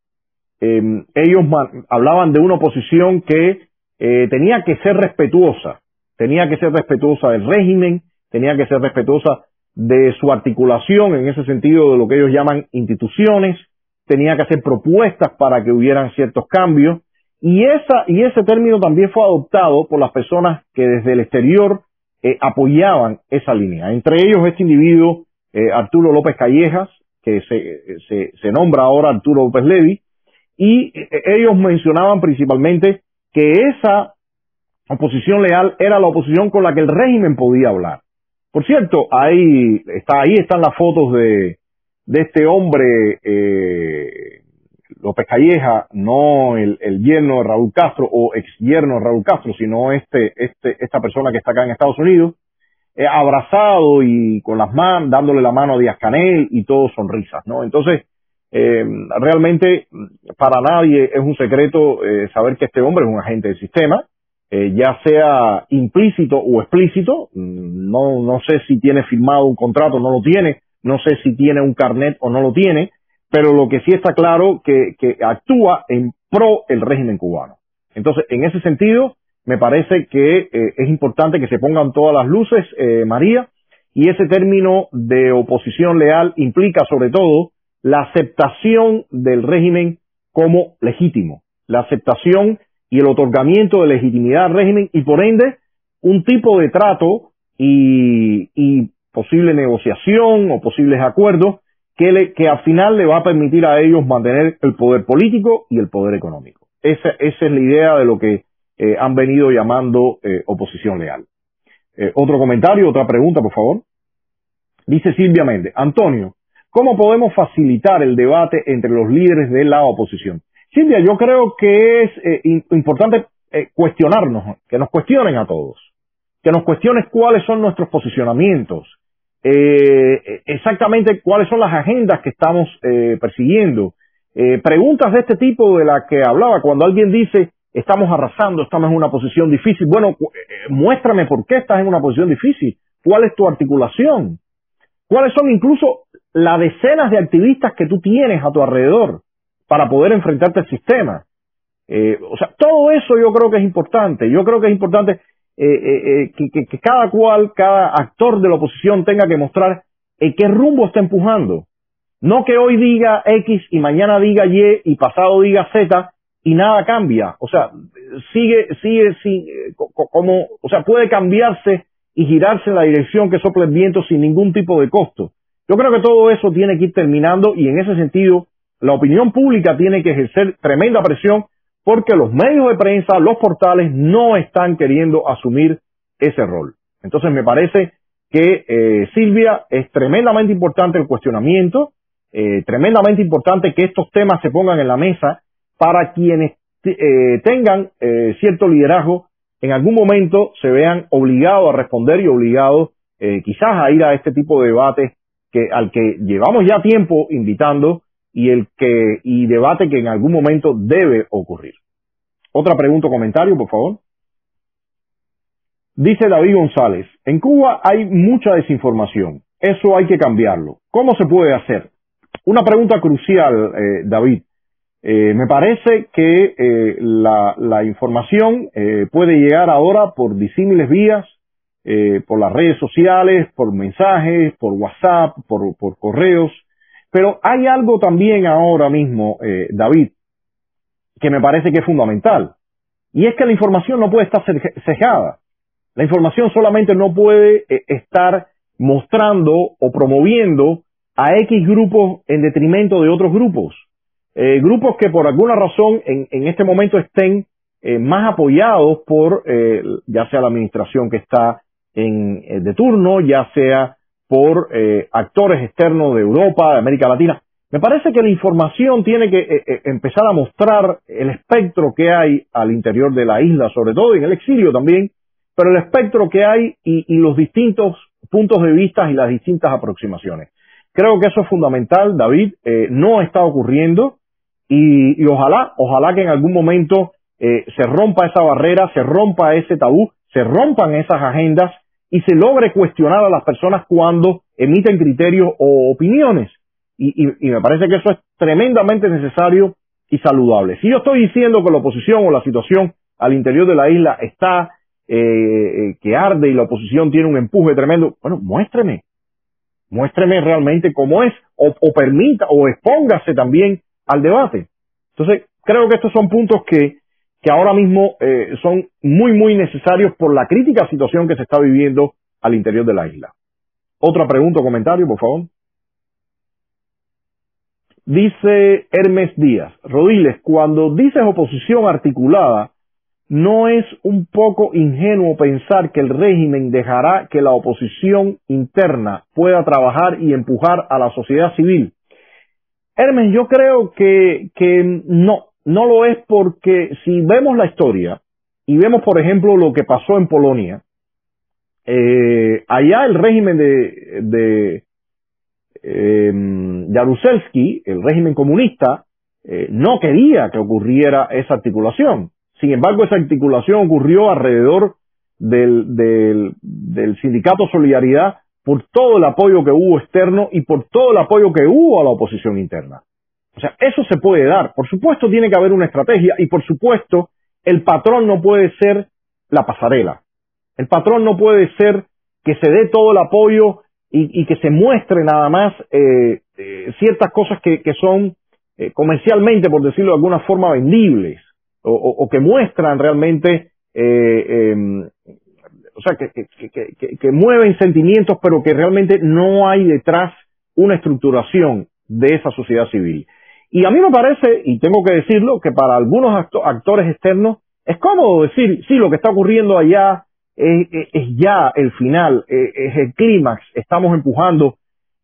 Em, ellos hablaban de una oposición que eh, tenía que ser respetuosa, tenía que ser respetuosa del régimen, tenía que ser respetuosa de su articulación en ese sentido de lo que ellos llaman instituciones, tenía que hacer propuestas para que hubieran ciertos cambios. Y esa y ese término también fue adoptado por las personas que desde el exterior eh, apoyaban esa línea. Entre ellos este individuo eh, Arturo López Callejas, que se, se, se, nombra ahora Arturo López Levi, y eh, ellos mencionaban principalmente que esa oposición leal era la oposición con la que el régimen podía hablar. Por cierto, ahí está ahí están las fotos de de este hombre eh, López Calleja, no el, el, yerno de Raúl Castro o ex yerno de Raúl Castro, sino este, este, esta persona que está acá en Estados Unidos, eh, abrazado y con las manos, dándole la mano a Díaz Canel y todo sonrisas, ¿no? Entonces, eh, realmente para nadie es un secreto eh, saber que este hombre es un agente del sistema, eh, ya sea implícito o explícito, no, no sé si tiene firmado un contrato, no lo tiene, no sé si tiene un carnet o no lo tiene, pero lo que sí está claro que, que actúa en pro el régimen cubano. Entonces, en ese sentido, me parece que eh, es importante que se pongan todas las luces, eh, María, y ese término de oposición leal implica sobre todo la aceptación del régimen como legítimo, la aceptación y el otorgamiento de legitimidad al régimen y por ende un tipo de trato y, y posible negociación o posibles acuerdos que, le, que al final le va a permitir a ellos mantener el poder político y el poder económico. Esa, es la idea de lo que eh, han venido llamando eh, oposición leal. Eh, otro comentario, otra pregunta, por favor. Dice Silvia Méndez, Antonio, ¿Cómo podemos facilitar el debate entre los líderes de la oposición? Silvia, yo creo que es importante cuestionarnos, que nos cuestionen a todos, que nos cuestionen cuáles son nuestros posicionamientos, eh, exactamente cuáles son las agendas que estamos persiguiendo. preguntas de este tipo de las que hablaba, cuando alguien dice estamos arrasando, estamos en una posición difícil, bueno, muéstrame por qué estás en una posición difícil, cuál es tu articulación, cuáles son incluso las decenas de activistas que tú tienes a tu alrededor para poder enfrentarte al sistema. Eh, o sea, todo eso yo creo que es importante. Yo creo que es importante eh, eh, que, que, cada cual, cada actor de la oposición tenga que mostrar en qué rumbo está empujando. No que hoy diga X y mañana diga Y y pasado diga Z y nada cambia. O sea, sigue, sigue, sigue como, o sea, puede cambiarse y girarse en la dirección que sopla el viento sin ningún tipo de costo. Yo creo que todo eso tiene que ir terminando y en ese sentido la opinión pública tiene que ejercer tremenda presión porque los medios de prensa, los portales no están queriendo asumir ese rol. Entonces me parece que eh, Silvia es tremendamente importante el cuestionamiento, eh, tremendamente importante que estos temas se pongan en la mesa para quienes eh, tengan cierto liderazgo en algún momento se vean obligados a responder y obligados quizás a ir a este tipo de debates que al que llevamos ya tiempo invitando y el que y debate que en algún momento debe ocurrir. Otra pregunta o comentario, por favor. Dice David González, en Cuba hay mucha desinformación. Eso hay que cambiarlo. ¿Cómo se puede hacer? Una pregunta crucial, eh, David. Eh, me parece que eh, la, la, información puede llegar ahora por disímiles vías, por las redes sociales, por mensajes, por WhatsApp, por, por correos. Pero hay algo también ahora mismo, eh, David, que me parece que es fundamental. Y es que la información no puede estar cejada. La información solamente no puede eh, estar mostrando o promoviendo a X grupos en detrimento de otros grupos. Eh, grupos que por alguna razón en, en este momento estén más apoyados por ya sea la administración que está en, de turno, ya sea por eh, actores externos de Europa, de América Latina. Me parece que la información tiene que eh, eh, empezar a mostrar el espectro que hay al interior de la isla, sobre todo en el exilio también, pero el espectro que hay y, los distintos puntos de vista y las distintas aproximaciones. Creo que eso es fundamental, David, no está ocurriendo y, y, ojalá, ojalá que en algún momento se rompa esa barrera, se rompa ese tabú, se rompan esas agendas y se logre cuestionar a las personas cuando emiten criterios o opiniones. Y, me parece que eso es tremendamente necesario y saludable. Si yo estoy diciendo que la oposición o la situación al interior de la isla está eh, eh, que arde y la oposición tiene un empuje tremendo, bueno, muéstreme, muéstreme realmente cómo es, o, o permita, o expóngase también al debate. Entonces, creo que estos son puntos que que ahora mismo eh, son muy, muy necesarios por la crítica situación que se está viviendo al interior de la isla. Otra pregunta o comentario, por favor. Dice Hermes Díaz, Rodiles, cuando dices oposición articulada, ¿no es un poco ingenuo pensar que el régimen dejará que la oposición interna pueda trabajar y empujar a la sociedad civil? Hermes, yo creo que, que no, no lo es porque si vemos la historia y vemos, por ejemplo, lo que pasó en Polonia, eh, allá el régimen de, de em, Jaruzelski, el régimen comunista, eh, no quería que ocurriera esa articulación. Sin embargo, esa articulación ocurrió alrededor del, del, del sindicato Solidaridad por todo el apoyo que hubo externo y por todo el apoyo que hubo a la oposición interna. O sea, eso se puede dar. Por supuesto tiene que haber una estrategia y por supuesto el patrón no puede ser la pasarela. El patrón no puede ser que se dé todo el apoyo y, que se muestre nada más eh, eh, ciertas cosas que, son eh, comercialmente, por decirlo de alguna forma, vendibles o, que muestran realmente, em, o sea, que, que mueven sentimientos, pero que realmente no hay detrás una estructuración de esa sociedad civil. Y a mí me parece, y tengo que decirlo, que para algunos actores externos es cómodo decir, sí, lo que está ocurriendo allá es, ya el final, es, el clímax, estamos empujando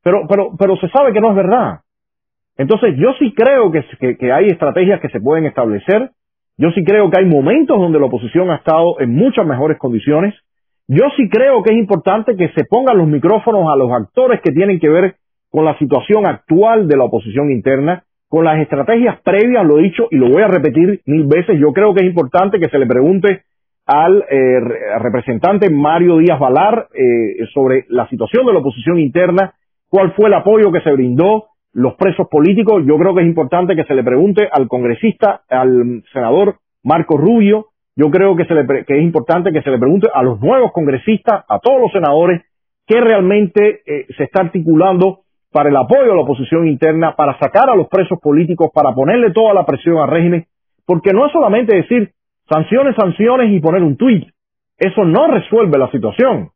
pero, pero, pero se sabe que no es verdad. Entonces, yo sí creo que, que, que hay estrategias que se pueden establecer. Yo sí creo que hay momentos donde la oposición ha estado en muchas mejores condiciones. Yo sí creo que es importante que se pongan los micrófonos a los actores que tienen que ver con la situación actual de la oposición interna, con las estrategias previas, lo he dicho y lo voy a repetir mil veces. Yo creo que es importante que se le pregunte al eh, representante Mario Díaz Valar eh, sobre la situación de la oposición interna, cuál fue el apoyo que se brindó, los presos políticos. Yo creo que es importante que se le pregunte al congresista, al senador Marco Rubio. Yo creo que, se le, que es importante que se le pregunte a los nuevos congresistas, a todos los senadores, qué realmente eh, se está articulando para el apoyo a la oposición interna, para sacar a los presos políticos, para ponerle toda la presión al régimen, porque no es solamente decir sanciones, sanciones y poner un tuit. Eso no resuelve la situación.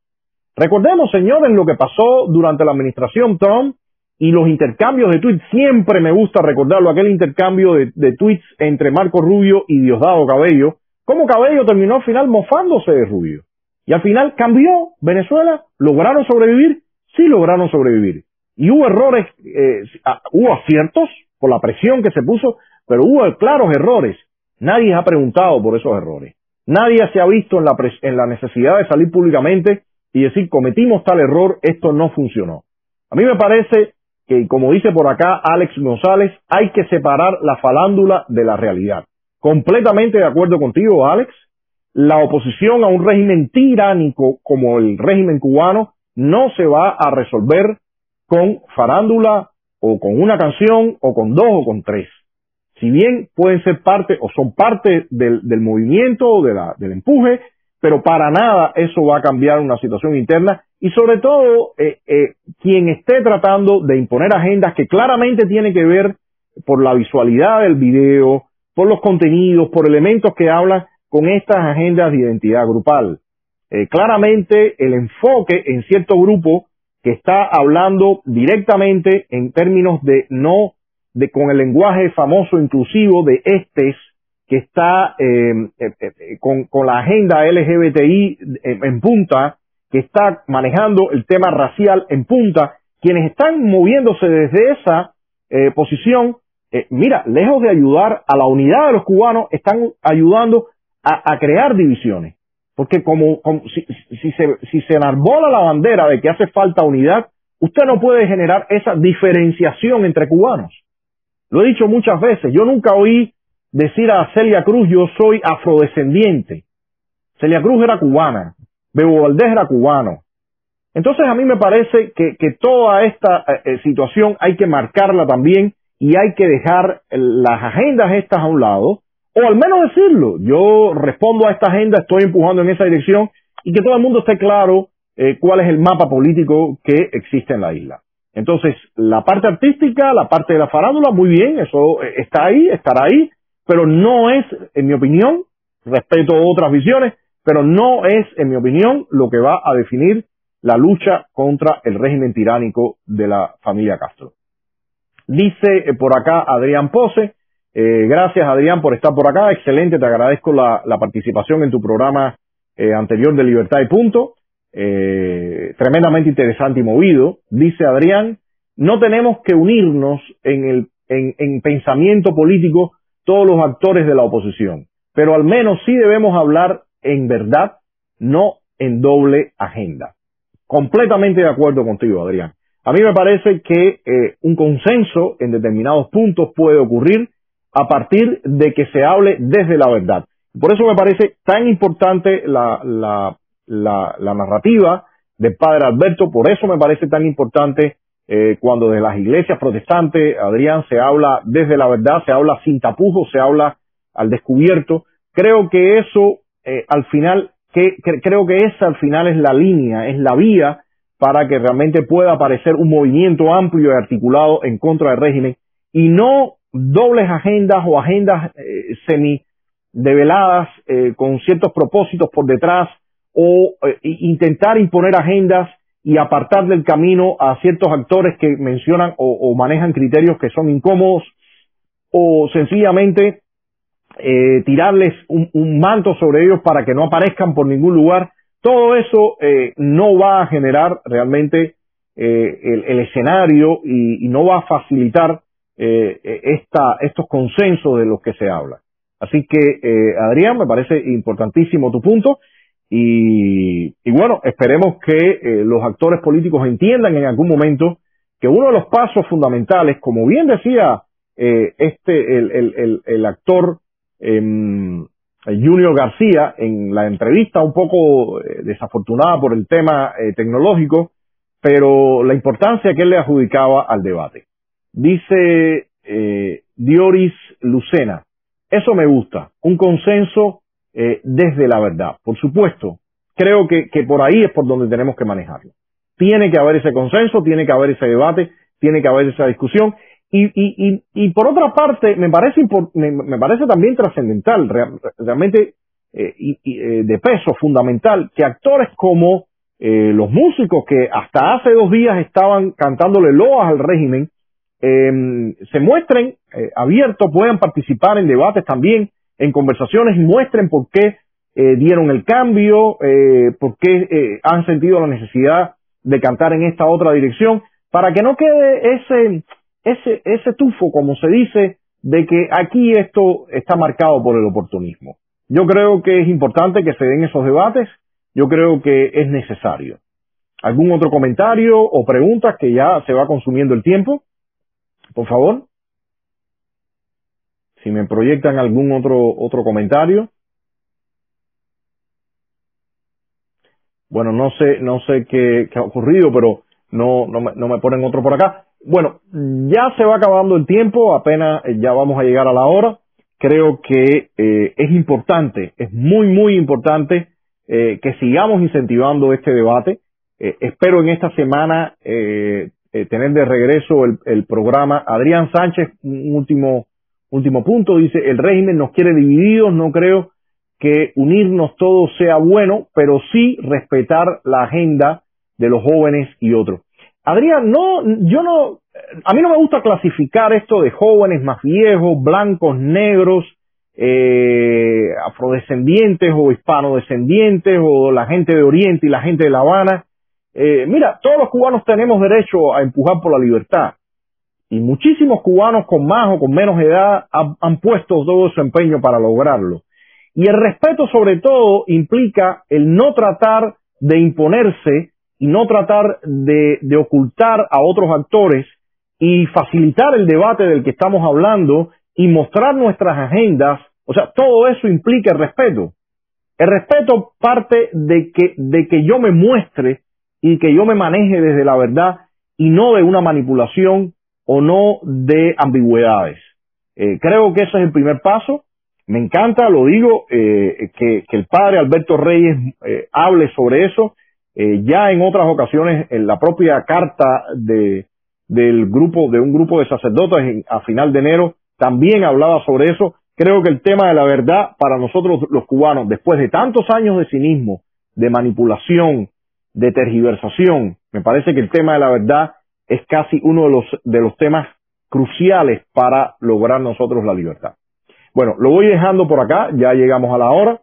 Recordemos, señores, lo que pasó durante la administración Trump y los intercambios de tweets. Siempre me gusta recordarlo, aquel intercambio de, tweets entre Marco Rubio y Diosdado Cabello. Cómo Cabello terminó al final mofándose de Rubio. Y al final cambió Venezuela. ¿Lograron sobrevivir? Sí lograron sobrevivir. Y hubo errores, eh, hubo aciertos por la presión que se puso, pero hubo claros errores. Nadie ha preguntado por esos errores. Nadie se ha visto en la, en la necesidad de salir públicamente y decir cometimos tal error, esto no funcionó. A mí me parece que, como dice por acá Alex González, hay que separar la falándula de la realidad. Completamente de acuerdo contigo, Alex. La oposición a un régimen tiránico como el régimen cubano no se va a resolver con farándula o con una canción o con dos o con tres. Si bien pueden ser parte o son parte del, movimiento, de la, del empuje, pero para nada eso va a cambiar una situación interna y sobre todo eh, eh, quien esté tratando de imponer agendas que claramente tienen que ver por la visualidad del video, por los contenidos, por elementos que hablan con estas agendas de identidad grupal. Eh, claramente el enfoque en cierto grupo que está hablando directamente en términos de no, de con el lenguaje famoso inclusivo de estes, que está eh, eh, eh, con, con, la agenda LGBTI en, punta, que está manejando el tema racial en punta, quienes están moviéndose desde esa posición, mira, lejos de ayudar a la unidad de los cubanos, están ayudando a crear divisiones. Porque como, si, si, se, si se enarbola la bandera de que hace falta unidad, usted no puede generar esa diferenciación entre cubanos. Lo he dicho muchas veces, yo nunca oí decir a Celia Cruz yo soy afrodescendiente. Celia Cruz era cubana, Bebo Valdés era cubano. Entonces a mí me parece que, que toda esta eh, eh, situación hay que marcarla también y hay que dejar las agendas estas a un lado o al menos decirlo, yo respondo a esta agenda, estoy empujando en esa dirección y que todo el mundo esté claro eh, cuál es el mapa político que existe en la isla. Entonces, la parte artística, la parte de la farándula, muy bien, eso eh, está ahí, estará ahí, pero no es, en mi opinión, respeto otras visiones, pero no es, en mi opinión, lo que va a definir la lucha contra el régimen tiránico de la familia Castro. Dice eh, por acá Adrián Pose, eh, gracias Adrián por estar por acá, excelente, te agradezco la, participación en tu programa eh, anterior de Libertad y Punto, eh, tremendamente interesante y movido. Dice Adrián, no tenemos que unirnos en, el, en, en pensamiento político todos los actores de la oposición, pero al menos sí debemos hablar en verdad, no en doble agenda. Completamente de acuerdo contigo, Adrián. A mí me parece que un consenso en determinados puntos puede ocurrir a partir de que se hable desde la verdad. Por eso me parece tan importante la, la, la, la narrativa del padre Alberto, por eso me parece tan importante eh, cuando de las iglesias protestantes, Adrián, se habla desde la verdad, se habla sin tapujos, se habla al descubierto. Creo que eso, eh, al final, que, creo que esa al final es la línea, es la vía para que realmente pueda aparecer un movimiento amplio y articulado en contra del régimen y no dobles agendas o agendas eh, semi develadas eh, con ciertos propósitos por detrás o eh, intentar imponer agendas y apartar del camino a ciertos actores que mencionan o, manejan criterios que son incómodos o sencillamente tirarles un, manto sobre ellos para que no aparezcan por ningún lugar. Todo eso no va a generar realmente el, escenario y, no va a facilitar eh, esta, estos consensos de los que se habla. Así que, eh, Adrián, me parece importantísimo tu punto y, y bueno, esperemos que eh, los actores políticos entiendan en algún momento que uno de los pasos fundamentales, como bien decía eh, este, el, el, el, el actor eh, Junior García en la entrevista un poco eh, desafortunada por el tema eh, tecnológico, pero la importancia que él le adjudicaba al debate. Dice eh, Dioris Lucena, eso me gusta, un consenso eh, desde la verdad. Por supuesto, creo que, que por ahí es por donde tenemos que manejarlo. Tiene que haber ese consenso, tiene que haber ese debate, tiene que haber esa discusión. Y, y, y, y por otra parte, me parece, me, parece también trascendental, realmente eh, y, eh, de peso fundamental, que actores como eh, los músicos que hasta hace dos días estaban cantándole loas al régimen, eh, se muestren eh, abiertos, puedan participar en debates también, en conversaciones y muestren por qué eh, dieron el cambio, eh, por qué han sentido la necesidad de cantar en esta otra dirección, para que no quede ese, ese, ese tufo, como se dice, de que aquí esto está marcado por el oportunismo. Yo creo que es importante que se den esos debates, yo creo que es necesario. ¿Algún otro comentario o preguntas que ya se va consumiendo el tiempo? Por favor. Si me proyectan algún otro, otro comentario. Bueno, no sé, no sé qué, ha ocurrido, pero no, no me, no me ponen otro por acá. Bueno, ya se va acabando el tiempo, apenas ya vamos a llegar a la hora. Creo que eh, es importante, es muy, muy importante eh, que sigamos incentivando este debate. Eh, espero en esta semana eh, tener de regreso el, el, programa. Adrián Sánchez, un último, último punto, dice, el régimen nos quiere divididos, no creo que unirnos todos sea bueno, pero sí respetar la agenda de los jóvenes y otros. Adrián, no, yo no, a mí no me gusta clasificar esto de jóvenes más viejos, blancos, negros, eh, afrodescendientes o hispanodescendientes o la gente de Oriente y la gente de La Habana. Eh, mira, todos los cubanos tenemos derecho a empujar por la libertad. Y muchísimos cubanos con más o con menos edad han, puesto todo su empeño para lograrlo. Y el respeto sobre todo implica el no tratar de imponerse y no tratar de, de, ocultar a otros actores y facilitar el debate del que estamos hablando y mostrar nuestras agendas. O sea, todo eso implica el respeto. El respeto parte de que, de que yo me muestre y que yo me maneje desde la verdad y no de una manipulación o no de ambigüedades. Eh, creo que ese es el primer paso. Me encanta, lo digo, eh, que, el padre Alberto Reyes eh, hable sobre eso. Ya en otras ocasiones, en la propia carta de, del grupo, de un grupo de sacerdotes a final de enero, también hablaba sobre eso. Creo que el tema de la verdad para nosotros los cubanos, después de tantos años de cinismo, de manipulación, de tergiversación, me parece que el tema de la verdad es casi uno de los, de los temas cruciales para lograr nosotros la libertad. Bueno, lo voy dejando por acá, ya llegamos a la hora.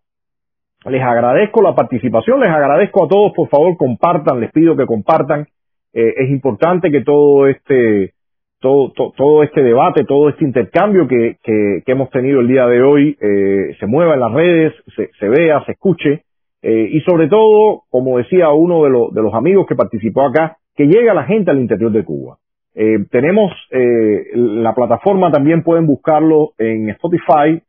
Les agradezco la participación, les agradezco a todos, por favor, compartan, les pido que compartan. Eh, es importante que todo este, todo, to, todo este debate, todo este intercambio que, que, que, hemos tenido el día de hoy eh, se mueva en las redes, se vea, se escuche eh, y sobre todo, como decía uno de, de los amigos que participó acá, que llegue a la gente al interior de Cuba. Eh, tenemos eh, la plataforma, también pueden buscarlo en Spotify,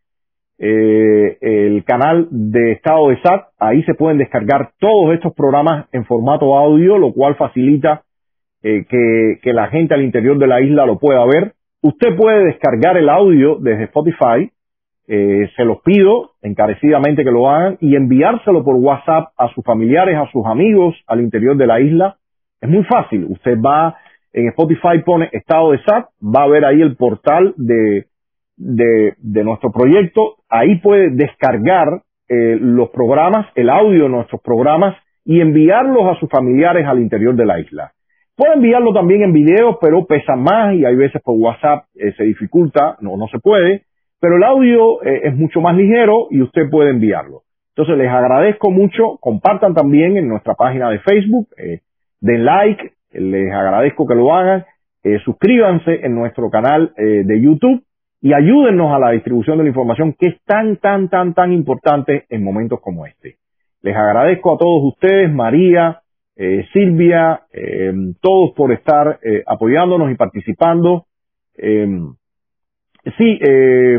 eh, el canal de Estado de SAT, ahí se pueden descargar todos estos programas en formato audio, lo cual facilita que la gente al interior de la isla lo pueda ver. Usted puede descargar el audio desde Spotify, eh, se los pido encarecidamente que lo hagan y enviárselo por WhatsApp a sus familiares, a sus amigos al interior de la isla. Es muy fácil. Usted va en Spotify pone estado de SAT, va a ver ahí el portal de, de, nuestro proyecto, ahí puede descargar eh, los programas, el audio de nuestros programas y enviarlos a sus familiares al interior de la isla. Puede enviarlo también en video, pero pesa más y hay veces por WhatsApp eh, se dificulta, no, no se puede, pero el audio eh, es mucho más ligero y usted puede enviarlo. Entonces les agradezco mucho, compartan también en nuestra página de Facebook, den like, Les agradezco que lo hagan. Eh, suscríbanse en nuestro canal eh, de YouTube y ayúdennos a la distribución de la información que es tan, tan, tan, tan importante en momentos como este. Les agradezco a todos ustedes, María, eh, Silvia, eh, todos por estar eh, apoyándonos y participando. Sí,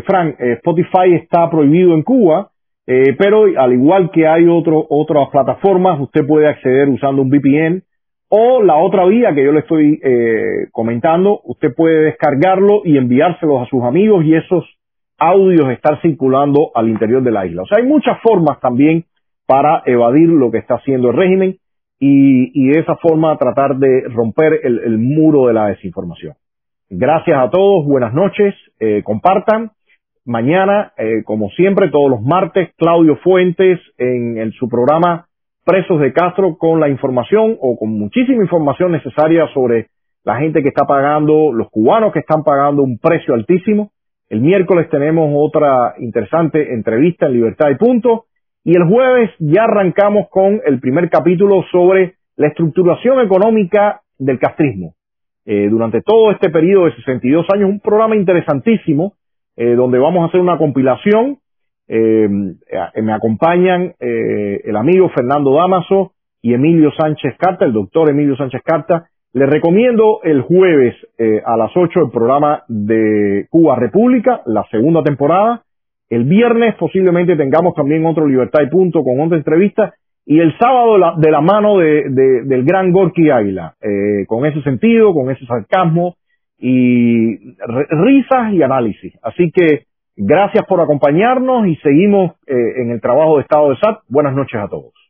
Frank, Spotify está prohibido en Cuba, pero al igual que hay otro, otras plataformas, usted puede acceder usando un VPN o la otra vía que yo le estoy comentando, usted puede descargarlo y enviárselos a sus amigos y esos audios estar circulando al interior de la isla. O sea, hay muchas formas también para evadir lo que está haciendo el régimen y, de esa forma tratar de romper el, muro de la desinformación. Gracias a todos, buenas noches, eh, compartan. Mañana, eh, como siempre, todos los martes, Claudio Fuentes en, su programa Presos de Castro con la información o con muchísima información necesaria sobre la gente que está pagando, los cubanos que están pagando un precio altísimo. El miércoles tenemos otra interesante entrevista en Libertad y Punto. Y el jueves ya arrancamos con el primer capítulo sobre la estructuración económica del castrismo. Eh, durante todo este periodo de 62 años, un programa interesantísimo eh, donde vamos a hacer una compilación. Eh, me acompañan el amigo Fernando Damaso y Emilio Sánchez Carta, el doctor Emilio Sánchez Carta. Les recomiendo el jueves a las 8 el programa de Cuba República, la segunda temporada. El viernes posiblemente tengamos también otro Libertad y Punto con otra entrevista. Y el sábado de la mano de, del gran Gorky Águila, eh, con ese sentido, con ese sarcasmo y risas y análisis. Así que gracias por acompañarnos y seguimos eh, en el trabajo de Estado de SAT. Buenas noches a todos.